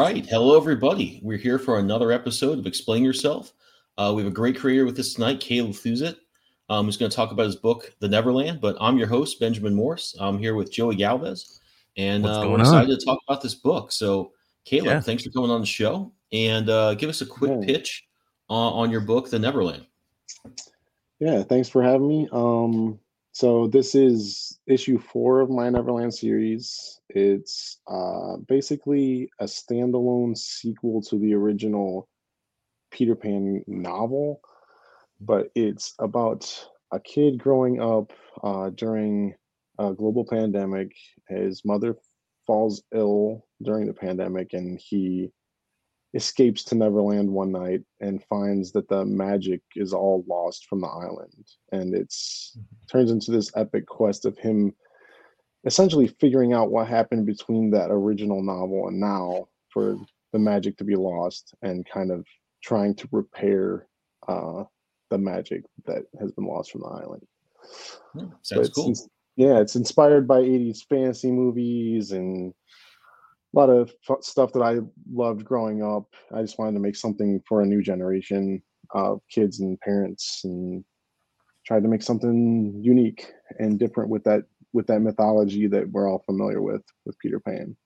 Right. Hello, everybody. We're here for another episode of Explain Yourself. Uh, we have a great creator with us tonight, Caleb Thusat, um, who's going to talk about his book, The Neverland. But I'm your host, Benjamin Morse. I'm here with Joey Galvez, and uh, we're excited on? to talk about this book. So, Caleb, yeah. thanks for coming on the show and uh, give us a quick yeah. pitch on your book, The Neverland. Yeah, thanks for having me. Um, so this is issue four of my Neverland series. It's uh, basically a standalone sequel to the original Peter Pan novel, but it's about a kid growing up uh, during a global pandemic. His mother falls ill during the pandemic, and he escapes to Neverland one night and finds that the magic is all lost from the island. And it's mm-hmm. turns into this epic quest of him essentially figuring out what happened between that original novel and now for the magic to be lost and kind of trying to repair uh, the magic that has been lost from the island. Yeah, hmm, sounds cool. Yeah, it's inspired by 80s fantasy movies and a lot of stuff that I loved growing up. I just wanted to make something for a new generation of kids and parents, and tried to make something unique and different with that with that mythology that we're all familiar with with Peter Pan.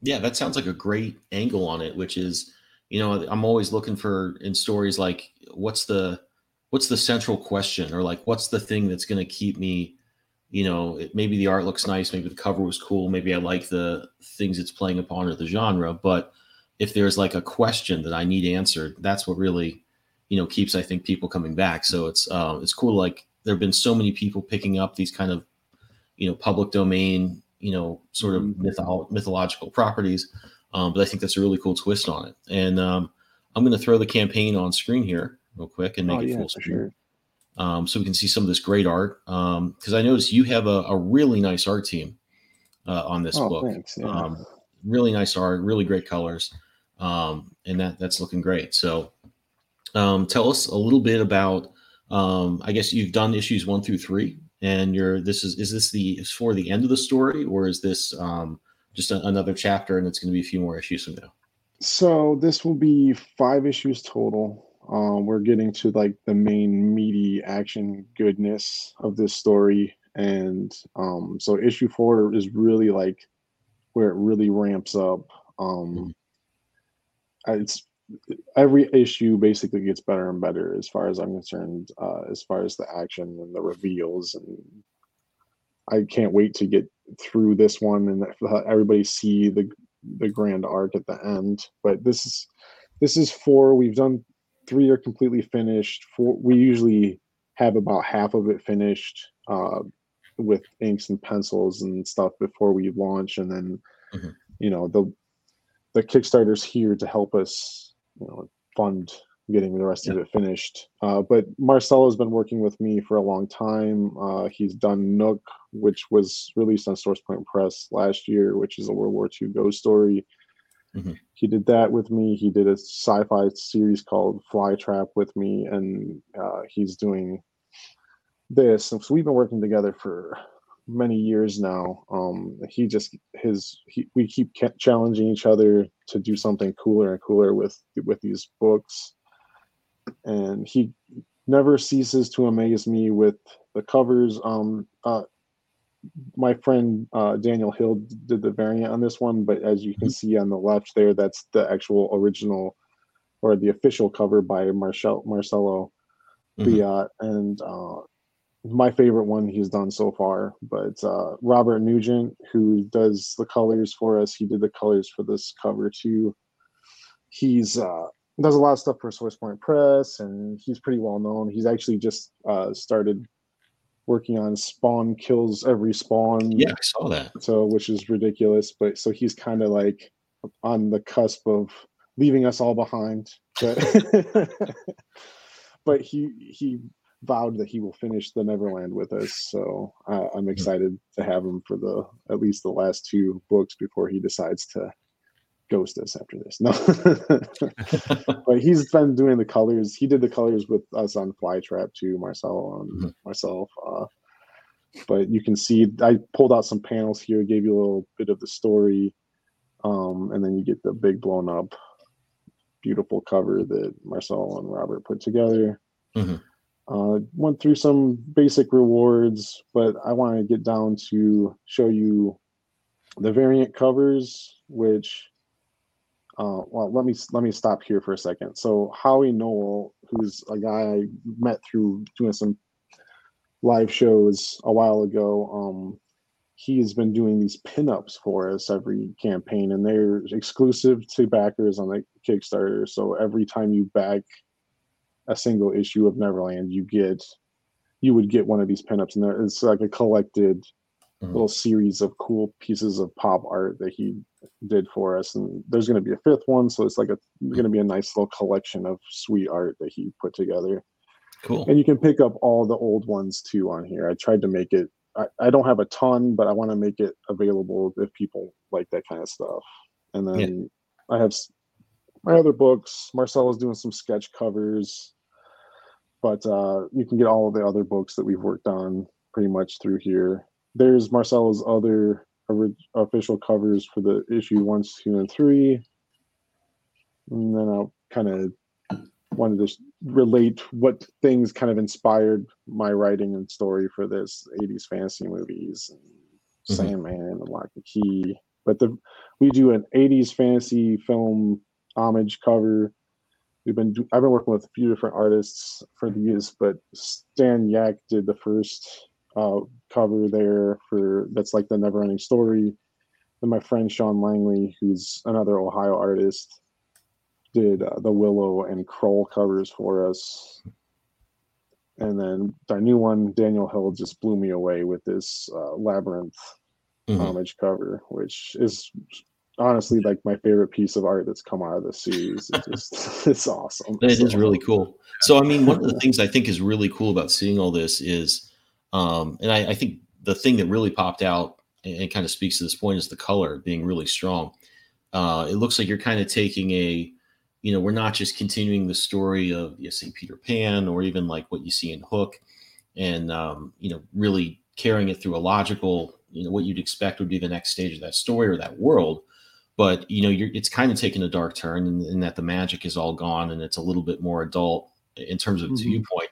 Yeah, that sounds like a great angle on it, which is, you know, I'm always looking for in stories like what's the what's the central question or like what's the thing that's going to keep me you know, it, maybe the art looks nice, maybe the cover was cool, maybe I like the things it's playing upon or the genre, but if there's like a question that I need answered, that's what really, you know, keeps I think people coming back. So it's uh, it's cool. Like there have been so many people picking up these kind of, you know, public domain, you know, sort of mm-hmm. mythological properties. Um, but I think that's a really cool twist on it. And um, I'm going to throw the campaign on screen here real quick and make oh, it yeah, full screen. Sure um, so we can see some of this great art. Because um, I noticed you have a, a, really nice art team uh, on this oh, book. Thanks, yeah. um, really nice art, really great colors, um, and that that's looking great. So, um, tell us a little bit about. Um, I guess you've done issues one through three, and you're this is is this the is for the end of the story, or is this just a, another chapter, and it's going to be a few more issues from now? So this will be five issues total. Um, we're getting to like the main meaty action goodness of this story, and um, so issue four is really like where it really ramps up. Um, mm-hmm. It's every issue basically gets better and better as far as I'm concerned, uh, as far as the action and the reveals, and I can't wait to get through this one and everybody see the the grand arc at the end. But this is this is four. We've done three are completely finished. Four, we usually have about half of it finished uh, with inks and pencils and stuff before we launch, and then mm-hmm. you know the the Kickstarter's here to help us, you know, fund getting the rest yeah. of it finished. Uh, but Marcelo's been working with me for a long time. Uh, he's done Nook, which was released on Source Point Press last year, which is a World War II ghost story. Mm-hmm. He did that with me. He did a sci-fi series called Flytrap with me, and uh, he's doing this, so we've been working together for many years now. Um, he just his he, we keep challenging each other to do something cooler and cooler with with these books, and he never ceases to amaze me with the covers. Um, uh, my friend uh, Daniel Hill did the variant on this one, but as you can mm-hmm. see on the left there, that's the actual original or the official cover by Marcel Marcelo mm-hmm. Biot, and uh, my favorite one he's done so far. But uh, Robert Nugent, who does the colors for us, he did the colors for this cover too. He's uh, does a lot of stuff for Source Point Press, and he's pretty well known. He's actually just uh, started working on Spawn kills every Spawn. Yeah, I saw that. So, which is ridiculous, but so he's kind of like on the cusp of leaving us all behind. But, but he he vowed that he will finish the Neverland with us. So uh, I'm hmm. excited to have him for the at least the last two books before he decides to ghost us after this. No, but he's been doing the colors. He did the colors with us on Flytrap too, Marcel and mm-hmm. myself. Uh, but you can see I pulled out some panels here, gave you a little bit of the story, um, and then you get the big blown up, beautiful cover that Marcel and Robert put together. Mm-hmm. Uh, went through some basic rewards, but I want to get down to show you the variant covers, which uh, well, let me let me stop here for a second. So Howie Noel, who's a guy I met through doing some live shows a while ago, um, he has been doing these pinups for us every campaign, and they're exclusive to backers on the Kickstarter. So every time you back a single issue of Neverland, you get you would get one of these pinups, and it's like a collected mm-hmm. little series of cool pieces of pop art that he did for us. And there's going to be a fifth one, so it's like a going to be a nice little collection of sweet art that he put together. Cool. And you can pick up all the old ones too on here. I tried to make it. I, I don't have a ton, but I want to make it available if people like that kind of stuff. And then yeah. I have my other books. Marcelo's doing some sketch covers, but uh, you can get all of the other books that we've worked on pretty much through here there's Marcelo's other official covers for the issue one, two, and three. And then I'll kind of wanted to relate what things kind of inspired my writing and story for this 80s fantasy movies and mm-hmm. Sandman and Locke and Key. But the we do an 80s fantasy film homage cover. We've been I've been working with a few different artists for these, but Stan Yak did the first uh, cover there for that's like the never ending story. And my friend Sean Langley, who's another Ohio artist, did uh, the Willow and Krull covers for us. And then our new one, Daniel Hill, just blew me away with this uh, Labyrinth mm-hmm. homage cover, which is honestly like my favorite piece of art that's come out of the series. It's just it's awesome. It so, is really cool. So I mean, one of the things I think is really cool about seeing all this is um, and I, I, think the thing that really popped out and, and, kind of speaks to this point is the color being really strong. Uh, it looks like you're kind of taking a, you know, we're not just continuing the story of, you say, Peter Pan or even like what you see in Hook and, um, you know, really carrying it through a logical, you know, what you'd expect would be the next stage of that story or that world. But, you know, you're, it's kind of taken a dark turn in, in that the magic is all gone and it's a little bit more adult in terms of its mm-hmm. viewpoint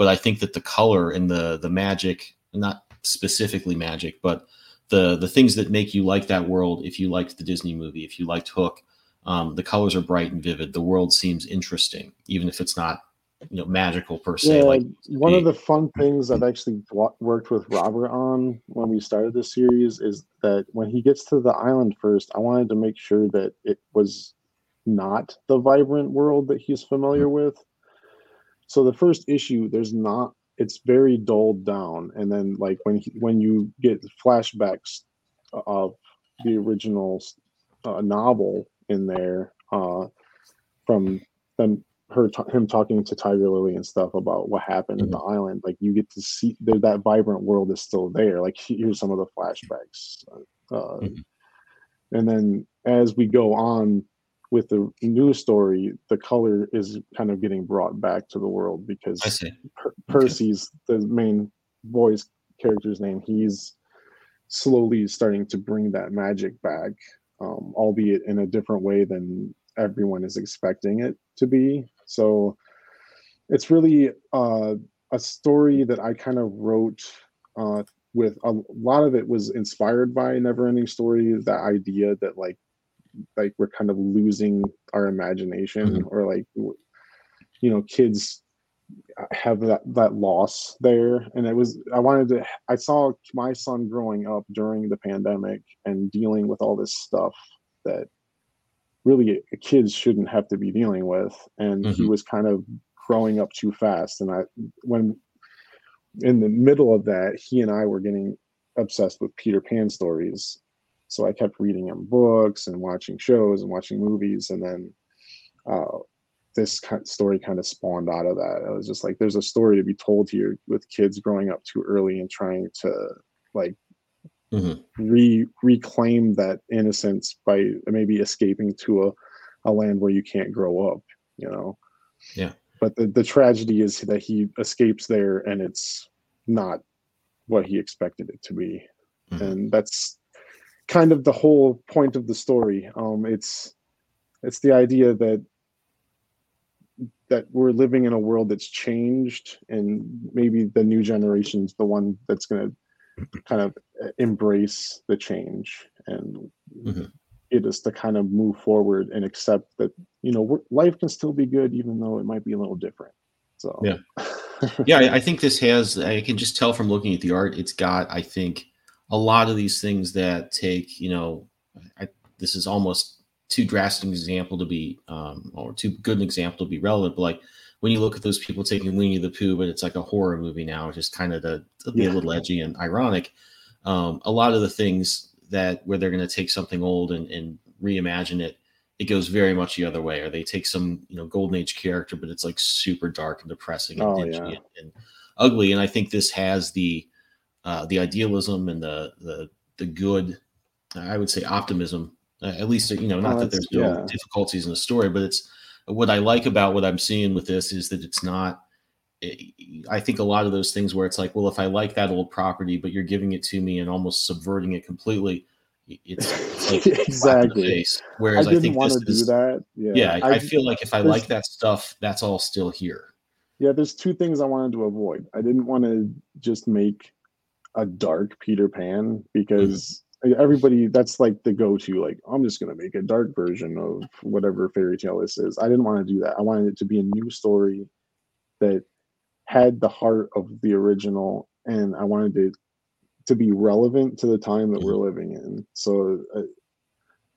but I think that the color and the the magic, not specifically magic, but the the things that make you like that world. If you liked the Disney movie, if you liked Hook, um, the colors are bright and vivid. The world seems interesting, even if it's not you know magical per se. Yeah, like one of the fun things I've actually worked with Robert on when we started this series is that when he gets to the island first, I wanted to make sure that it was not the vibrant world that he's familiar mm-hmm. with so the first issue there's not it's very dulled down and then like when he, when you get flashbacks of the original uh, novel in there uh, from them her t- him talking to Tiger Lily and stuff about what happened mm-hmm. in the mm-hmm. island like you get to see that vibrant world is still there like here's some of the flashbacks uh, mm-hmm. and then as we go on with the new story, the color is kind of getting brought back to the world because per- Percy's the main boy's character's name, he's slowly starting to bring that magic back, um, albeit in a different way than everyone is expecting it to be. So it's really uh, a story that I kind of wrote uh, with a lot of it was inspired by Neverending Story. That idea that like like we're kind of losing our imagination mm-hmm. or like you know kids have that that loss there and it was i wanted to i saw my son growing up during the pandemic and dealing with all this stuff that really kids shouldn't have to be dealing with and mm-hmm. he was kind of growing up too fast and i when in the middle of that he and i were getting obsessed with peter pan stories so i kept reading him books and watching shows and watching movies and then uh, this story kind of spawned out of that. It was just like there's a story to be told here with kids growing up too early and trying to like mm-hmm. re reclaim that innocence by maybe escaping to a, a land where you can't grow up, you know. Yeah. But the, the tragedy is that he escapes there and it's not what he expected it to be. Mm-hmm. And that's kind of the whole point of the story. Um it's it's the idea that that we're living in a world that's changed and maybe the new generation's the one that's going to kind of embrace the change and mm-hmm. it is to kind of move forward and accept that you know life can still be good even though it might be a little different so yeah yeah I think this has i can just tell from looking at the art it's got i think a lot of these things that take you know I, this is almost too drastic an example to be um, or too good an example to be relevant but like when you look at those people taking Winnie the Pooh, but it's like a horror movie now, just kind of to, to be yeah. a little edgy and ironic. Um, a lot of the things that where they're going to take something old and, and reimagine it, it goes very much the other way. Or they take some you know golden age character, but it's like super dark and depressing and, oh, yeah. and, and ugly. And I think this has the uh, the idealism and the the the good, I would say optimism uh, at least, you know, not oh, that there's no yeah. difficulties in the story, but it's what I like about what I'm seeing with this is that it's not. I think a lot of those things where it's like, well, if I like that old property, but you're giving it to me and almost subverting it completely, it's, it's like exactly. Whereas I, I think this is, that. Yeah, yeah I, I, feel like if I like that stuff, that's all still here. Yeah, there's two things I wanted to avoid. I didn't want to just make a dark Peter Pan mm-hmm. because everybody that's like the go-to like i'm just to make a dark version of whatever fairy tale this is i didn't want to do that i wanted it to be a new story that had the heart of the original and i wanted it to be relevant to the time that we're mm-hmm. living in so uh,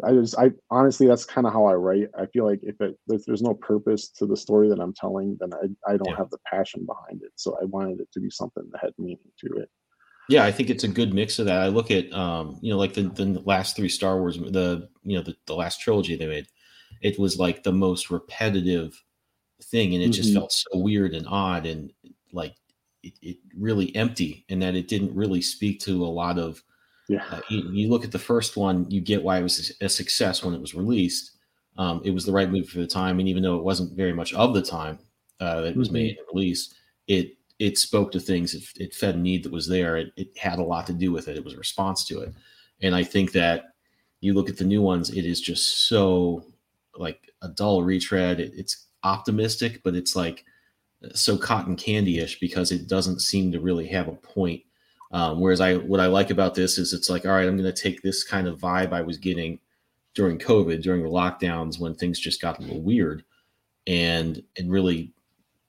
i just i honestly that's kind of how i write i feel like if, it, if there's no purpose to the story that i'm telling then i, I don't yeah. have the passion behind it so i wanted it to be something that had meaning to it yeah, I think it's a good mix of that. I look at um, you know, like the, the last three Star Wars, the you know, the, the last trilogy they made, it was like the most repetitive thing, and it mm-hmm. just felt so weird and odd and like it, it, really empty, and that it didn't really speak to a lot of. Yeah. Uh, you, you, look at the first one, you get why it was a success when it was released. Um, it was the right movie for the time, and even though it wasn't very much of the time uh, that it was mm-hmm. made and released, it it spoke to things. It, it fed a need that was there. It, it, had a lot to do with it. It was a response to it. And I think that you look at the new ones, it is just so like a dull retread. It, it's optimistic, but it's like so cotton candy-ish because it doesn't seem to really have a point. Um, whereas I, what I like about this is it's like, all right, I'm going to take this kind of vibe I was getting during COVID, during the lockdowns when things just got a little weird, and and really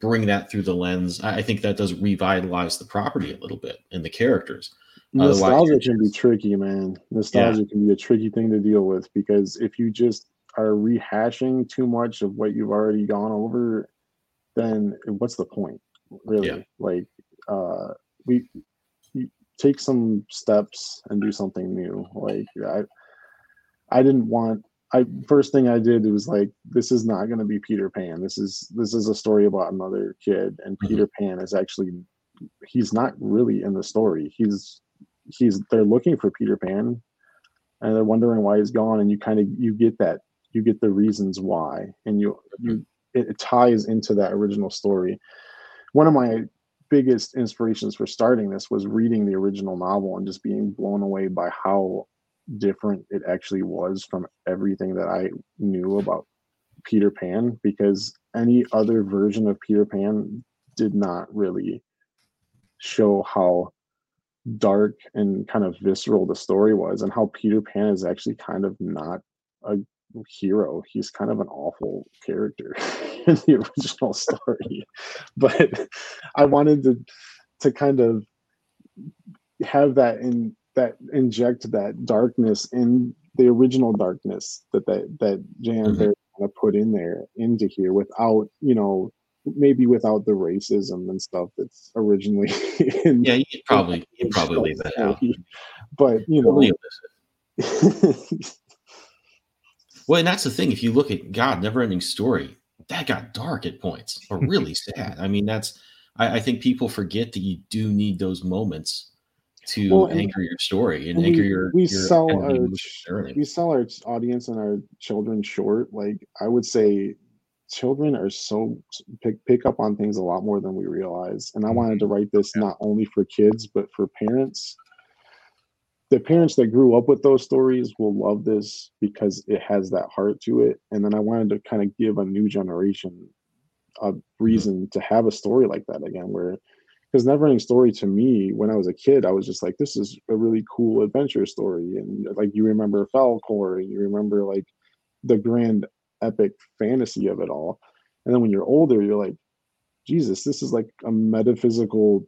bring that through the lens. I think that does revitalize the property a little bit and the characters. Nostalgia can be tricky, man. Nostalgia yeah. can be a tricky thing to deal with because if you just are rehashing too much of what you've already gone over, then what's the point? Really? Yeah. Like uh we take some steps and do something new. Like I I didn't want I first thing I did was like, this is not going to be Peter Pan. This is this is a story about another kid, and mm-hmm. Peter Pan is actually he's not really in the story. He's he's they're looking for Peter Pan, and they're wondering why he's gone. And you kind of you get that you get the reasons why, and you you it, it ties into that original story. One of my biggest inspirations for starting this was reading the original novel and just being blown away by how different it actually was from everything that I knew about Peter Pan because any other version of Peter Pan did not really show how dark and kind of visceral the story was and how Peter Pan is actually kind of not a hero. He's kind of an awful character in the original story. but I wanted to to kind of have that in that inject that darkness in the original darkness that that that Jan mm-hmm. put in there into here without you know maybe without the racism and stuff that's originally in yeah you probably you probably leave that out. But you know. well and that's the thing if you look at god never ending story that got dark at points or really sad. I mean that's I, I, think people forget that you do need those moments to well, anchor your story and we, anchor your we your sell our we sell our audience and our children short like i would say children are so pick pick up on things a lot more than we realize and i wanted to mm-hmm. write this not only for kids but for parents. The parents that grew up with those stories will love this because it has that heart to it and then i wanted to kind of give a new generation a mm-hmm. reason to have a story like that again where because Neverending Story to me, when I was a kid, I was just like, this is a really cool adventure story. And like you remember Falkor, and you remember like the grand epic fantasy of it all. And then when you're older, you're like, Jesus, this is like a metaphysical,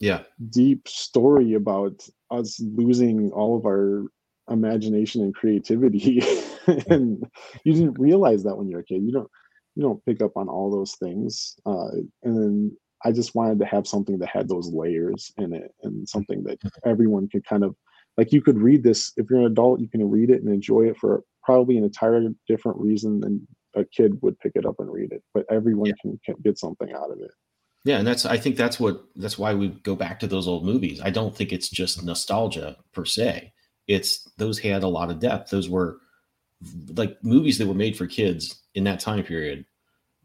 yeah, deep story about us losing all of our imagination and creativity. and you didn't realize that when you're a kid. You don't you don't pick up on all those things. Uh, and then I just wanted to have something that had those layers in it and something that mm-hmm. everyone could kind of like you could read this if you're an adult you can read it and enjoy it for probably an entirely different reason than a kid would pick it up and read it but everyone yeah. can, can get something out of it. Yeah and that's i think that's what that's why we go back to those old movies. I don't think it's just nostalgia per se. It's those had a lot of depth. Those were like movies that were made for kids in that time period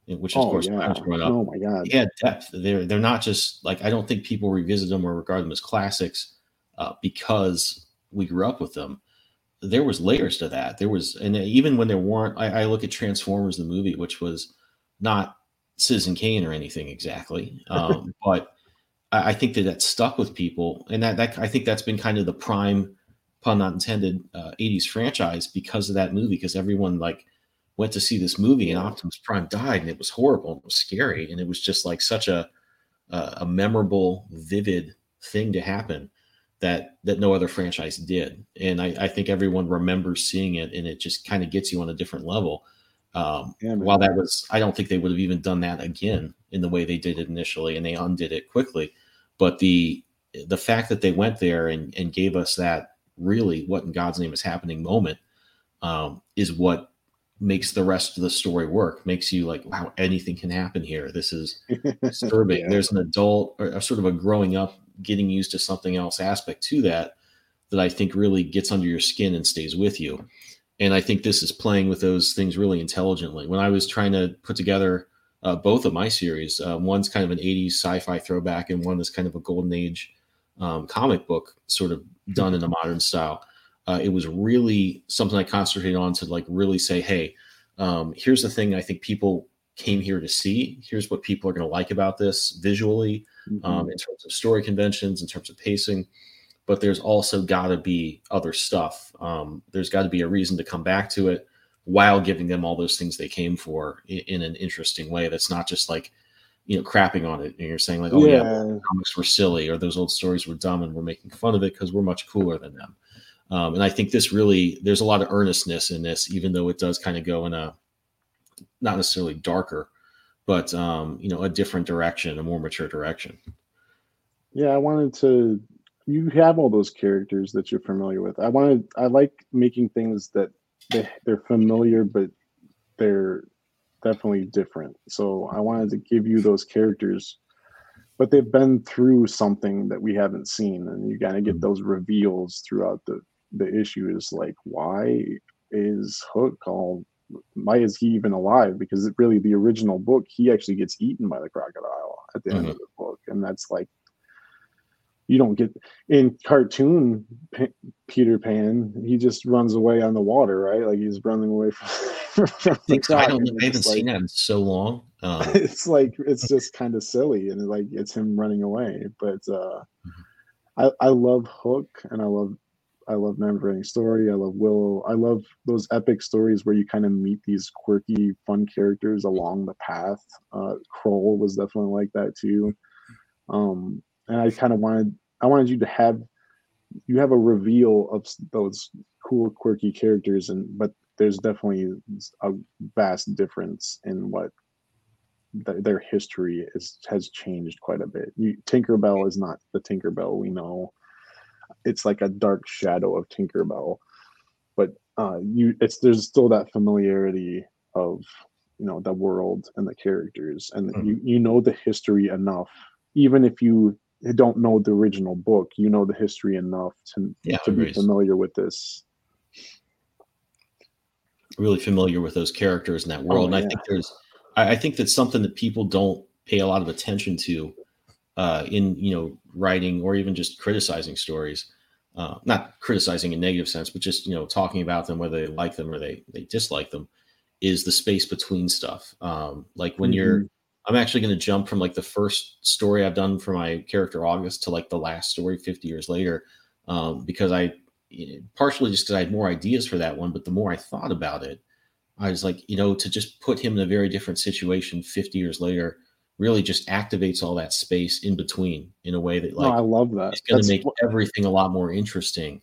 which is oh, of course yeah. growing up. Oh my god! Yeah, depth. They're they're not just like I don't think people revisit them or regard them as classics uh, because we grew up with them. There was layers to that. There was, and even when there weren't, I, I look at Transformers the movie, which was not Citizen Kane or anything exactly, um, but I, I think that that stuck with people, and that that I think that's been kind of the prime, pun not intended, uh, '80s franchise because of that movie. Because everyone like went to see this movie and Optimus Prime died and it was horrible and it was scary and it was just like such a a memorable, vivid thing to happen that that no other franchise did. And I, I think everyone remembers seeing it and it just kind of gets you on a different level. Um, yeah, while that was, I don't think they would have even done that again in the way they did it initially, and they undid it quickly. But the the fact that they went there and, and gave us that really what in God's name is happening moment um, is what makes the rest of the story work makes you like wow anything can happen here. This is disturbing. Yeah. there's an adult or sort of a growing up getting used to something else aspect to that that i think really gets under your skin and stays with you. And i think this is playing with those things really intelligently. When i was trying to put together uh, both of my series um, one's kind of an 80s sci-fi throwback and one is kind of a golden age um, comic book sort of done in a modern style uh, it was really something I concentrated on to like really say, hey, um, here's the thing I think people came here to see. Here's what people are going to like about this visually, mm-hmm. um, in terms of story conventions, in terms of pacing. But there's also got to be other stuff. Um, there's got to be a reason to come back to it while giving them all those things they came for in, in an interesting way. That's not just like, you know, crapping on it and you're saying like, oh yeah, yeah comics were silly or those old stories were dumb and we're making fun of it because we're much cooler than them. Um, and I think this really, there's a lot of earnestness in this, even though it does kind of go in a not necessarily darker, but um, you know, a different direction, a more mature direction. Yeah, I wanted to. You have all those characters that you're familiar with. I wanted. I like making things that they they're familiar, but they're definitely different. So I wanted to give you those characters but they've been through something that we haven't seen and you kind of get mm-hmm. those reveals throughout the the issue is like, why is Hook all? Why is he even alive? Because it really, the original book, he actually gets eaten by the crocodile at the mm-hmm. end of the book, and that's like you don't get in cartoon P- Peter Pan. He just runs away on the water, right? Like he's running away from. from I, I don't. I haven't like, seen that in so long. Um, it's like it's just kind of silly, and like it's him running away. But uh, mm-hmm. I I love Hook, and I love I love Neverending Story. I love Willow. I love those epic stories where you kind of meet these quirky, fun characters along the path. Uh, Krull was definitely like that too. Um, and I kind of wanted I wanted you to have you have a reveal of those cool quirky characters and but there's definitely a vast difference in what th- their history is has changed quite a bit. You, Tinkerbell is not the Tinkerbell we know. It's like a dark shadow of Tinkerbell, but uh, you it's there's still that familiarity of you know the world and the characters, and mm-hmm. you you know the history enough, even if you don't know the original book, you know the history enough to yeah, to be familiar with this. Really familiar with those characters in that world, oh, and yeah. I think there's, I, I, think that's something that people don't pay a lot of attention to, uh, in you know writing or even just criticizing stories. Uh, not criticizing in negative sense, but just you know talking about them, whether they like them or they they dislike them, is the space between stuff. Um, like when mm-hmm. you're I'm actually going to jump from like the first story I've done for my character August to like the last story 50 years later, um, because I partially just because I had more ideas for that one, but the more I thought about it, I was like, you know, to just put him in a very different situation 50 years later really just activates all that space in between in a way that like no, I love that. It's going to make what, everything a lot more interesting.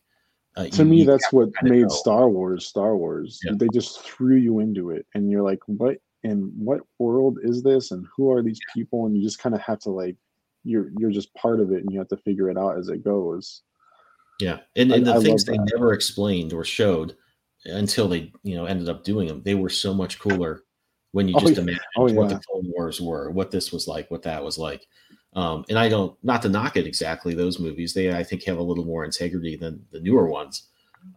Uh, to you, me, that's what made know. Star Wars Star Wars. Yeah. They just threw you into it, and you're like, "What and what world is this and who are these people and you just kind of have to like you're you're just part of it and you have to figure it out as it goes yeah and, and I, the I things they that. never explained or showed until they you know ended up doing them they were so much cooler when you oh, just oh, imagined oh, yeah. what the clone wars were what this was like what that was like um, and i don't not to knock it exactly those movies they i think have a little more integrity than the newer ones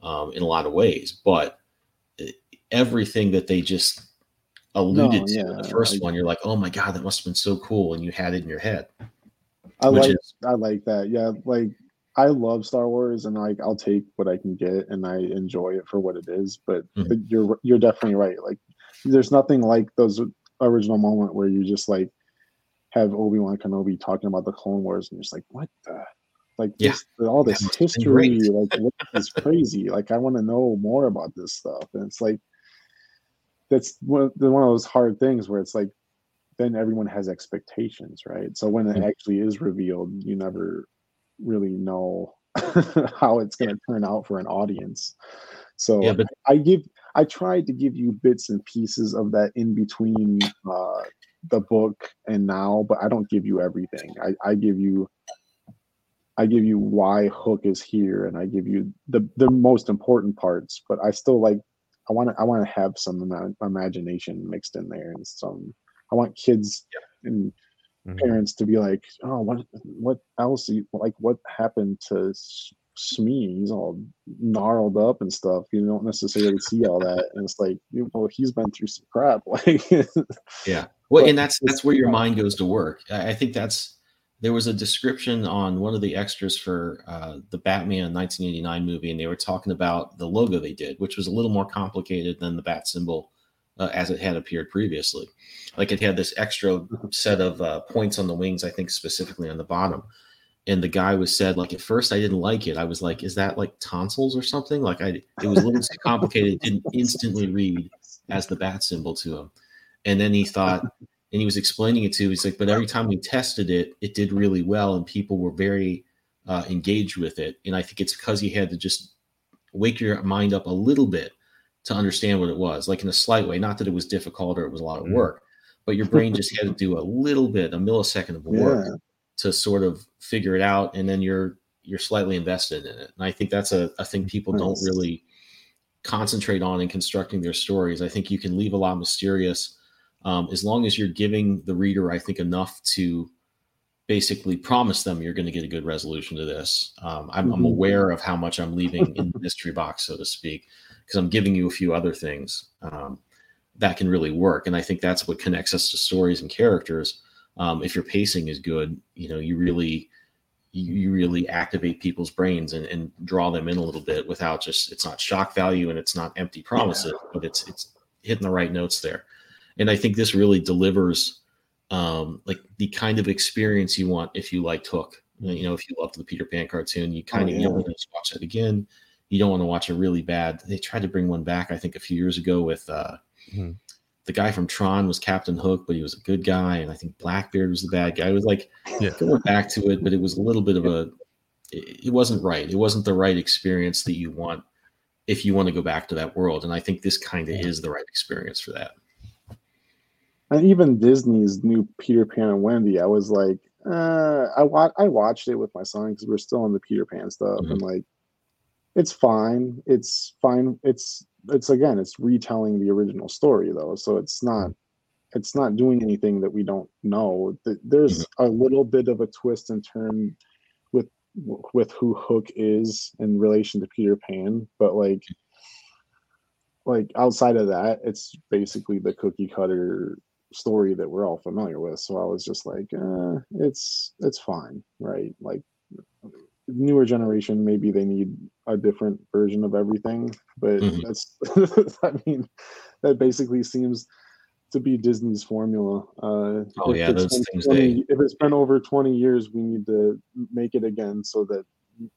um, in a lot of ways but eh, everything that they just alluded no, to yeah, in the first I, one, you're like, oh my god, that must have been so cool, and you had it in your head. I like is, I like that. Yeah, like I love Star Wars, and like I'll take what I can get, and I enjoy it for what it is. But, mm-hmm. but you're you're definitely right. Like, there's nothing like those original moment where you just like have Obi Wan Kenobi talking about the Clone Wars, and you're just like, what the. Like yeah. this, all this history, like what is crazy. Like I want to know more about this stuff, and it's like that's one of, one of those hard things where it's like then everyone has expectations, right? So when it actually is revealed, you never really know how it's going to turn out for an audience. So yeah, but I give I tried to give you bits and pieces of that in between uh, the book and now, but I don't give you everything. I, I give you I give you why Hook is here, and I give you the the most important parts. But I still like I want to I want to have some imagination mixed in there and some I want kids and mm-hmm. parents to be like, oh, what what else? Like what happened to Smee? He's all gnarled up and stuff. You don't necessarily see all that, and it's like, well, he's been through some crap. Like, yeah. Well, and that's that's where your mind goes to work. I think that's there was a description on one of the extras for uh, the Batman 1989 movie, and they were talking about the logo they did, which was a little more complicated than the bat symbol uh, as it had appeared previously. Like it had this extra set of uh, points on the wings, I think specifically on the bottom. And the guy was said, like, at first I didn't like it. I was like, is that like tonsils or something? Like, I it was a little too complicated. It didn't instantly read as the bat symbol to him. And then he thought, and he was explaining it to. He's like, but every time we tested it, it did really well, and people were very uh, engaged with it. And I think it's because he had to just wake your mind up a little bit to understand what it was, like in a slight way. Not that it was difficult or it was a lot of mm. work, but your brain just had to do a little bit, a millisecond of work yeah. to sort of figure it out, and then you're you're slightly invested in it. And I think that's a, a thing people don't really concentrate on in constructing their stories. I think you can leave a lot mysterious um, as long as you're giving the reader, I think, enough to basically promise them you're going to get a good resolution to this. Um, I'm, mm-hmm. I'm, aware of how much I'm leaving in the mystery box, so to speak, because I'm giving you a few other things um, that can really work. And I think that's what connects us to stories and characters um, if your pacing is good, you know, you really you, really activate people's brains and, and draw them in a little bit without just it's not shock value and it's not empty promises, yeah. but it's it's hitting the right notes there. And I think this really delivers um, like the kind of experience you want if you liked Hook. You know, if you loved the Peter Pan cartoon, you kind oh, of yeah. you don't want to watch it again. You don't want to watch a really bad. They tried to bring one back, I think, a few years ago with uh, mm-hmm the guy from Tron was Captain Hook, but he was a good guy, and I think Blackbeard was the bad guy. It was like yeah. going back to it, but it was a little bit of a. It, it wasn't right. It wasn't the right experience that you want if you want to go back to that world, and I think this kind of is the right experience for that. And even Disney's new Peter Pan and Wendy, I was like, uh, I wa- I watched it with my son because we are still on the Peter Pan stuff, mm-hmm. and like, it's fine. It's fine. It's it's again it's retelling the original story though so it's not it's not doing anything that we don't know there's mm-hmm. a little bit of a twist and turn with with who hook is in relation to peter pan but like like outside of that it's basically the cookie cutter story that we're all familiar with so i was just like uh, it's it's fine right like newer generation maybe they need a different version of everything but mm-hmm. that's i mean that basically seems to be disney's formula. Uh oh yeah those things 20, they... if it's been over 20 years we need to make it again so that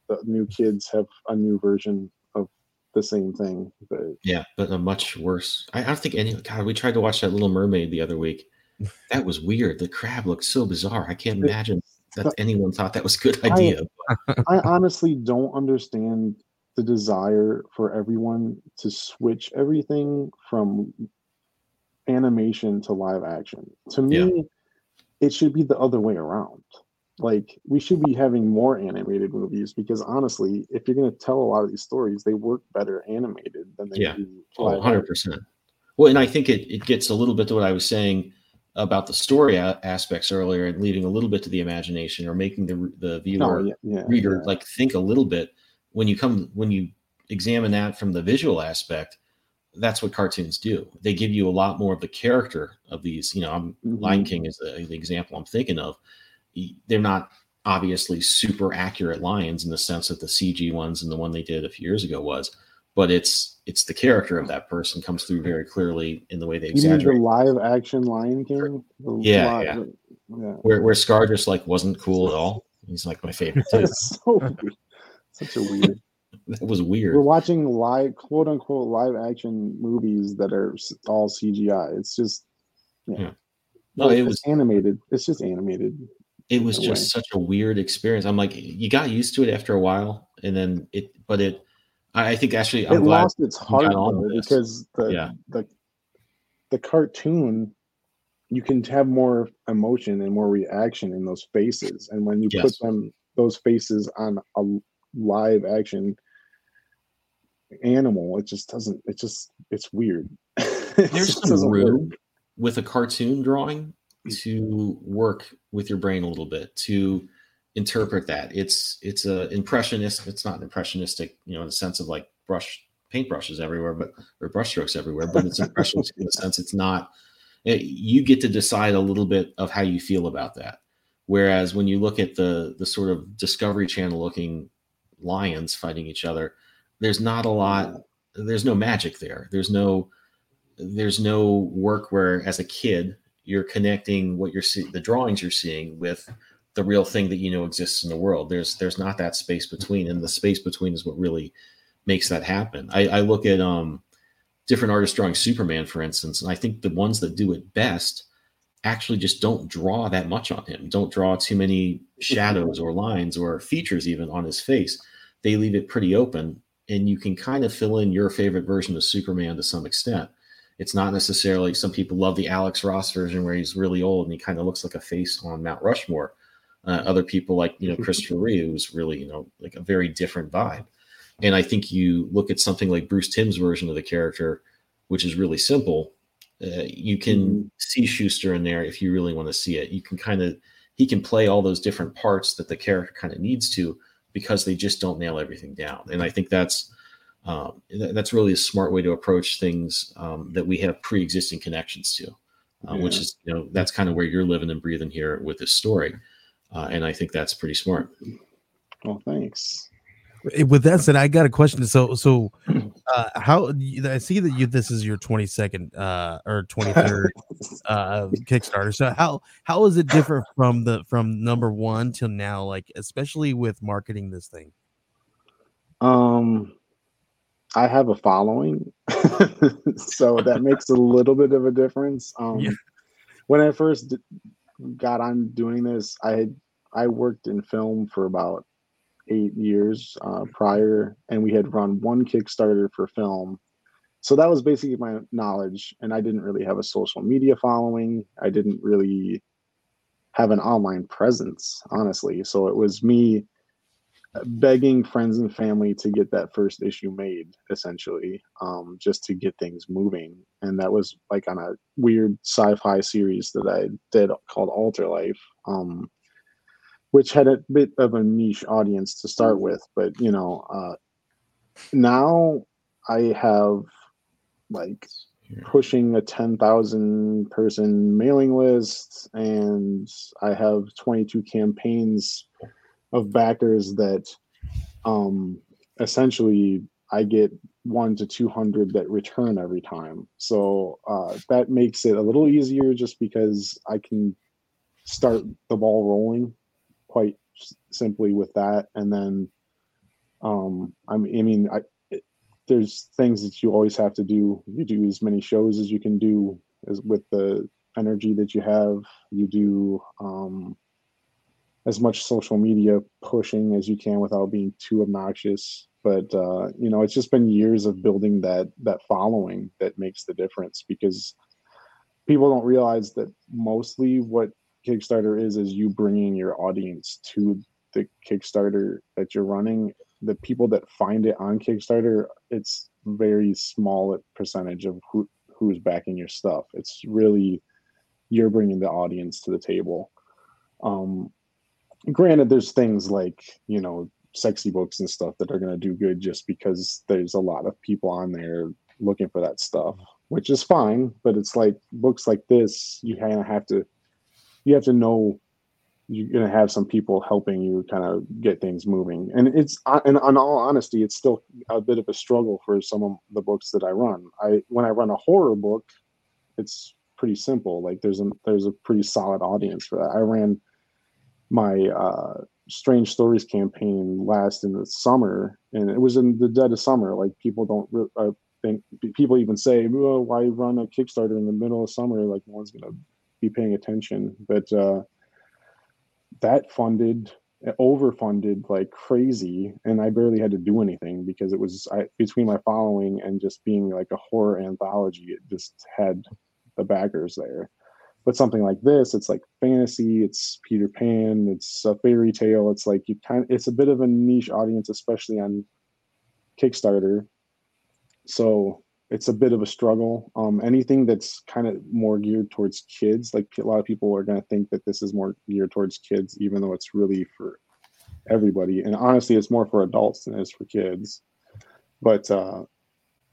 the new kids have a new version of the same thing but yeah but a much worse i, I don't think any god we tried to watch that little mermaid the other week. That was weird. The crab looked so bizarre. I can't imagine that anyone thought that was a good idea. I, I honestly don't understand the desire for everyone to switch everything from animation to live action. To me, yeah. it should be the other way around. Like we should be having more animated movies because honestly, if you're going to tell a lot of these stories, they work better animated than they yeah. do. Oh, 100%. Well, and I think it, it gets a little bit to what I was saying about the story aspects earlier and leaving a little bit to the imagination or making the the viewer oh, yeah, yeah, reader yeah. like think a little bit when you come when you examine that from the visual aspect that's what cartoons do they give you a lot more of the character of these you know mm-hmm. lion king is the, the example i'm thinking of they're not obviously super accurate lions in the sense that the cg ones and the one they did a few years ago was but it's it's the character of that person comes through very clearly in the way they you exaggerate. the live action Lion King? The yeah, live, yeah, yeah. Where where Scar just like wasn't cool at all. He's like my favorite too. so Such a weird. that was weird. We're watching live, quote unquote, live action movies that are all CGI. It's just, yeah. yeah. No, it was animated. It's just animated. It was just way. such a weird experience. I'm like, you got used to it after a while, and then it, but it I think actually I'm it lost its heart because the, yeah. the the cartoon you can have more emotion and more reaction in those faces, and when you yes. put them those faces on a live action animal, it just doesn't. It just it's weird. There's some room with a cartoon drawing to work with your brain a little bit to interpret that. It's it's a impressionist. It's not impressionistic, you know, in the sense of like brush paintbrushes everywhere, but or brushstrokes everywhere. But it's impressionistic in the sense it's not. It, you get to decide a little bit of how you feel about that. Whereas when you look at the the sort of Discovery Channel looking lions fighting each other, there's not a lot. There's no magic there. There's no there's no work where as a kid you're connecting what you're seeing the drawings you're seeing with the real thing that you know exists in the world. There's there's not that space between, and the space between is what really makes that happen. I, I look at um, different artists drawing Superman, for instance, and I think the ones that do it best actually just don't draw that much on him. Don't draw too many shadows or lines or features even on his face. They leave it pretty open, and you can kind of fill in your favorite version of Superman to some extent. It's not necessarily some people love the Alex Ross version where he's really old and he kind of looks like a face on Mount Rushmore. Uh, other people like you know Christopher Reeve was really you know like a very different vibe. And I think you look at something like Bruce Timm's version of the character, which is really simple. Uh, you can mm-hmm. see Shuster in there if you really want to see it. You can kind of he can play all those different parts that the character kind of needs to because they just don't nail everything down. And I think that's um, that's really a smart way to approach things um, that we have pre-existing connections to. uh, yeah. which is you know that's kind of where you're living and breathing here with this story, uh, and I think that's pretty smart. Well, thanks. With that said, I got a question. So, so uh, how I see that you this is your 22nd uh, or 23rd uh, Kickstarter. So how how is it different from the from number one till now? Like especially with marketing this thing. Um, I have a following, so that makes a little bit of a difference. Um, yeah. When I first got on doing this, I had I worked in film for about eight years uh, prior, and we had run one Kickstarter for film. So that was basically my knowledge, and I didn't really have a social media following. I didn't really have an online presence, honestly. So it was me begging friends and family to get that first issue made essentially um, just to get things moving. And that was like on a weird sci-fi series that i did called alter life um, which had a bit of a niche audience to start with. But you know uh, now i have like pushing a 10,000 person mailing list and I have 22 campaigns of backers that um essentially I get one to 200 that return every time. So uh, that makes it a little easier just because I can start the ball rolling quite simply with that. And then, um, I mean, I mean, I, there's things that you always have to do. You do as many shows as you can do as with the energy that you have. You do, um, as much social media pushing as you can without being too obnoxious. But uh, you know it's just been years of building that that following that makes the difference because people don't realize that mostly what kickstarter is is you bringing your audience to the kickstarter that you're running. The people that find it on kickstarter it's very small percentage of who who's backing your stuff. It's really you're bringing the audience to the table. Um, granted there's things like you know sexy books and stuff that are going to do good just because there's a lot of people on there looking for that stuff which is fine but it's like books like this you kind of have to you have to know you're going to have some people helping you kind of get things moving. And it's uh, and in all honesty it's still a bit of a struggle for some of the books that i run. I when i run a horror book it's pretty simple. Like there's a there's a pretty solid audience for that. I ran my uh, strange stories campaign last in the summer and it was in the dead of summer. Like people don't uh, think people even say well, why run a kickstarter in the middle of summer? Like no one's gonna be paying attention. But uh, that funded overfunded like crazy and i barely had to do anything because it was I, between my following and just being like a horror anthology it just had the backers there but something like this it's like fantasy it's peter pan it's a fairy tale it's like you kind of it's a bit of a niche audience especially on kickstarter. So it's a bit of a struggle. Um, anything that's kind of more geared towards kids like a lot of people are going to think that this is more geared towards kids even though it's really for everybody. And honestly it's more for adults than it is for kids. But uh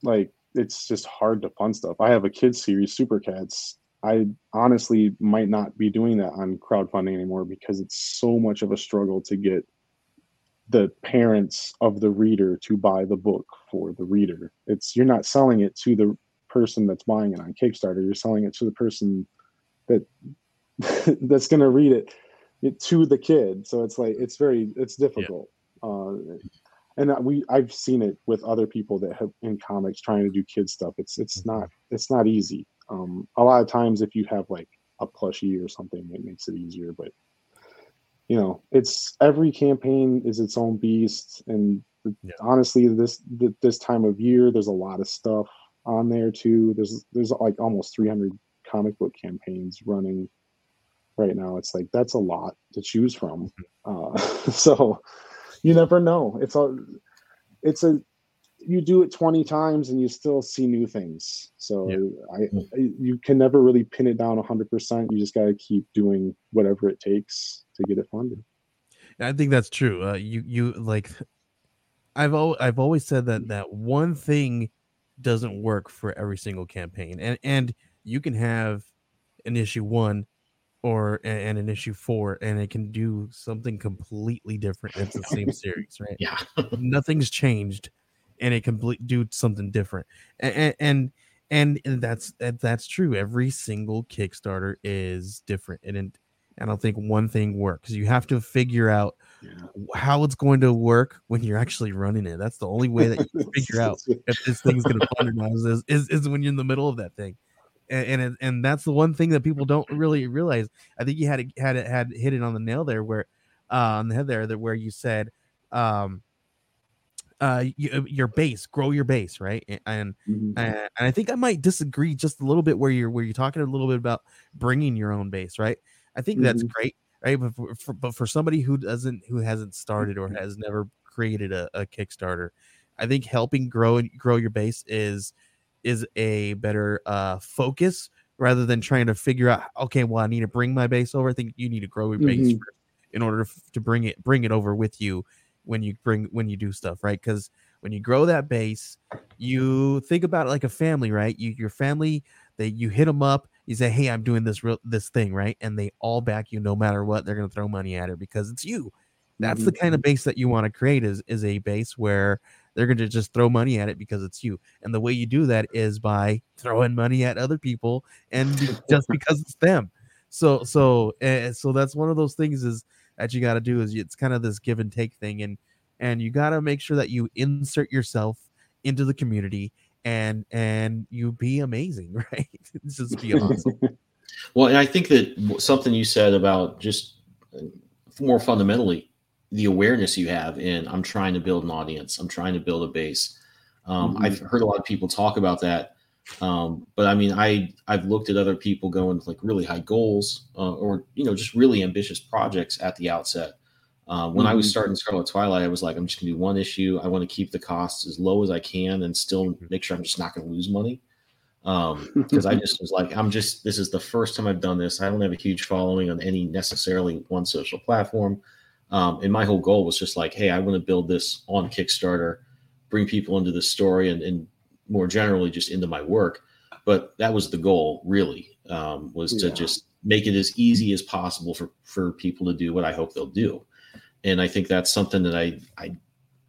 like it's just hard to fund stuff. I have a kids series super cats I honestly might not be doing that on crowdfunding anymore because it's so much of a struggle to get the parents of the reader to buy the book for the reader. It's you're not selling it to the person that's buying it on Kickstarter. You're selling it to the person that that's going to read it, it, to the kid. So it's like it's very it's difficult. Yeah. Uh, and we I've seen it with other people that have in comics trying to do kid stuff. It's it's mm-hmm. not it's not easy. Um, a lot of times, if you have like a plushie or something, it makes it easier. But you know, it's every campaign is its own beast, and yeah. honestly, this this time of year, there's a lot of stuff on there too. There's there's like almost 300 comic book campaigns running right now. It's like that's a lot to choose from. Mm-hmm. Uh, so you never know. It's a it's a you do it 20 times and you still see new things. So I, I, you can never really pin it down 100% you just got to keep doing whatever it takes to get it funded. I think that's true. Uh, you you like i've al- i've always said that that one thing doesn't work for every single campaign. And and you can have an issue one or and an issue four and it can do something completely different. It's the same series right? Yeah. nothing's changed and it can do something different. And and and, and that's that- that's true. Every single kickstarter is different and i don't think one thing works. You have to figure out Yeah. how it's going to work when you're actually running it. That's the only way that you can figure out if this thing's going to fund or not is, is, is when you're in the middle of that thing. And and, it- and that's the one thing that people don't really realize. I think you had it had it had hit it on the nail there where uh on the head there that where you said um uh you, your base grow your base right and Mhm. and, and i think i might disagree just a little bit where you're where you're talking a little bit about bringing your own base right i think that's Mhm. great right but for, for, but for somebody who doesn't who hasn't started or has never created a, a kickstarter i think helping grow and grow your base is is a better uh focus rather than trying to figure out okay well i need to bring my base over i think you need to grow your base Mhm. first in order to bring it bring it over with you when you bring when you do stuff right? Because when you grow that base you think about it like a family right? You your family they you hit them up you say hey i'm doing this real this thing right? And they all back you no matter what they're going to throw money at it because it's you. That's the kind of base that you want to create is is a base where they're going to just throw money at it because it's you. And the way you do that is by throwing money at other people and just because it's them. So so uh, so that's one of those things is that you got to do is it's kind of this give and take thing and and you got to make sure that you insert yourself into the community and and you be amazing right It's just be awesome Well, and I think that something you said about just uh, more fundamentally the awareness you have in I'm trying to build an audience, I'm trying to build a base. Um, Mhm. I've heard a lot of people talk about that, um, but I mean, I I've looked at other people going with like really high goals uh, or you know just really ambitious projects at the outset. Um, when I was Mhm. starting Scarlet Twilight, I was like, I'm just gonna do one issue. I want to keep the costs as low as I can and still make sure I'm just not gonna lose money um because i just was like i'm just this is the first time i've done this i don't have a huge following on any necessarily one social platform um and my whole goal was just like hey i want to build this on kickstarter bring people into the story and, and more generally just into my work but that was the goal really um was to just make it as easy as possible for for people to do what i hope they'll do and i think that's something that i i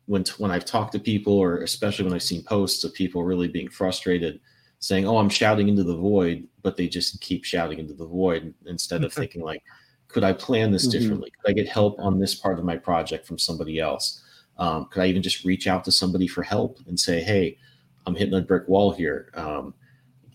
when when i've talked to people or especially when i've seen posts of people really being frustrated saying, "Oh, I'm shouting into the void," but they just keep shouting into the void instead of thinking like, "Could I plan this Mhm. differently? Could I get help on this part of my project from somebody else? Um, could I even just reach out to somebody for help and say, "Hey, I'm hitting a brick wall here." Um,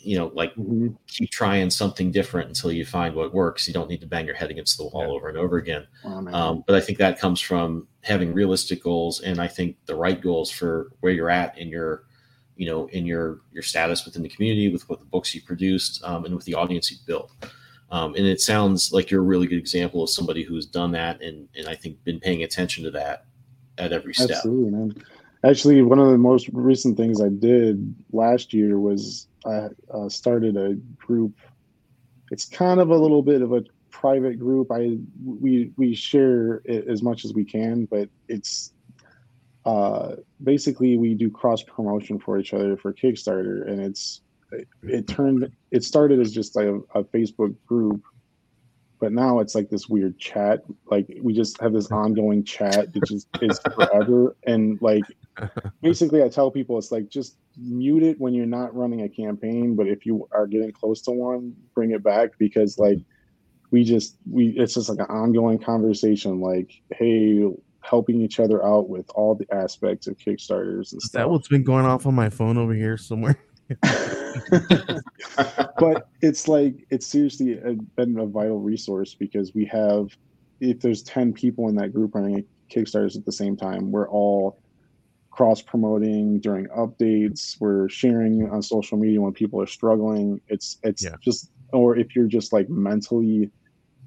you know, like Mhm. keep trying something different until you find what works. You don't need to bang your head against the wall Yeah. over and over again. Oh. Um, but I think that comes from having realistic goals, and I think the right goals for where you're at in your, you know, in your your status within the community, with what the books you produced, um, and with the audience you built. Um, and it sounds like you're a really good example of somebody who's done that, and and I think been paying attention to that at every step. Absolutely, man. Actually, one of the most recent things I did last year was I uh, started a group. It's kind of a little bit of a private group. I we we share it as much as we can, but it's uh, basically we do cross promotion for each other for Kickstarter, and it's it, it turned it started as just like a, a Facebook group, but now it's like this weird chat. Like we just have this ongoing chat that just is forever, and like basically I tell people it's like just mute it when you're not running a campaign, but if you are getting close to one, bring it back because like we just we it's just like an ongoing conversation like hey helping each other out with all the aspects of kickstarters and is that what's been going off on my phone over here somewhere but it's like it's seriously a, been a vital resource because we have if there's 10 people in that group running kickstarters at the same time we're all cross promoting during updates we're sharing on social media when people are struggling it's it's Yeah. just or if you're just like mentally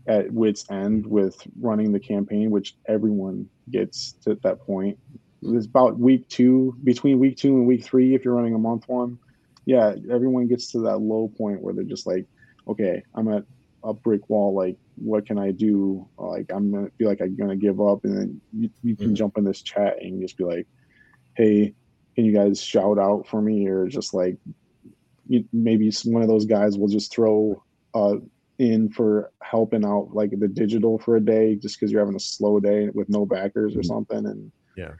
at wits end with running the campaign which everyone gets to that point it's about week two between week two and week three if you're running a month one yeah, everyone gets to that low point where they're just like, okay, I'm at a brick wall. Like, what can I do? Like, I'm gonna feel like I'm gonna give up, and then you, you can Mhm. jump in this chat and just be like, hey, can you guys shout out for me, or just like, you, maybe one of those guys will just throw a in for helping out like the digital for a day just because you're having a slow day with no backers or Mhm. something and Yeah.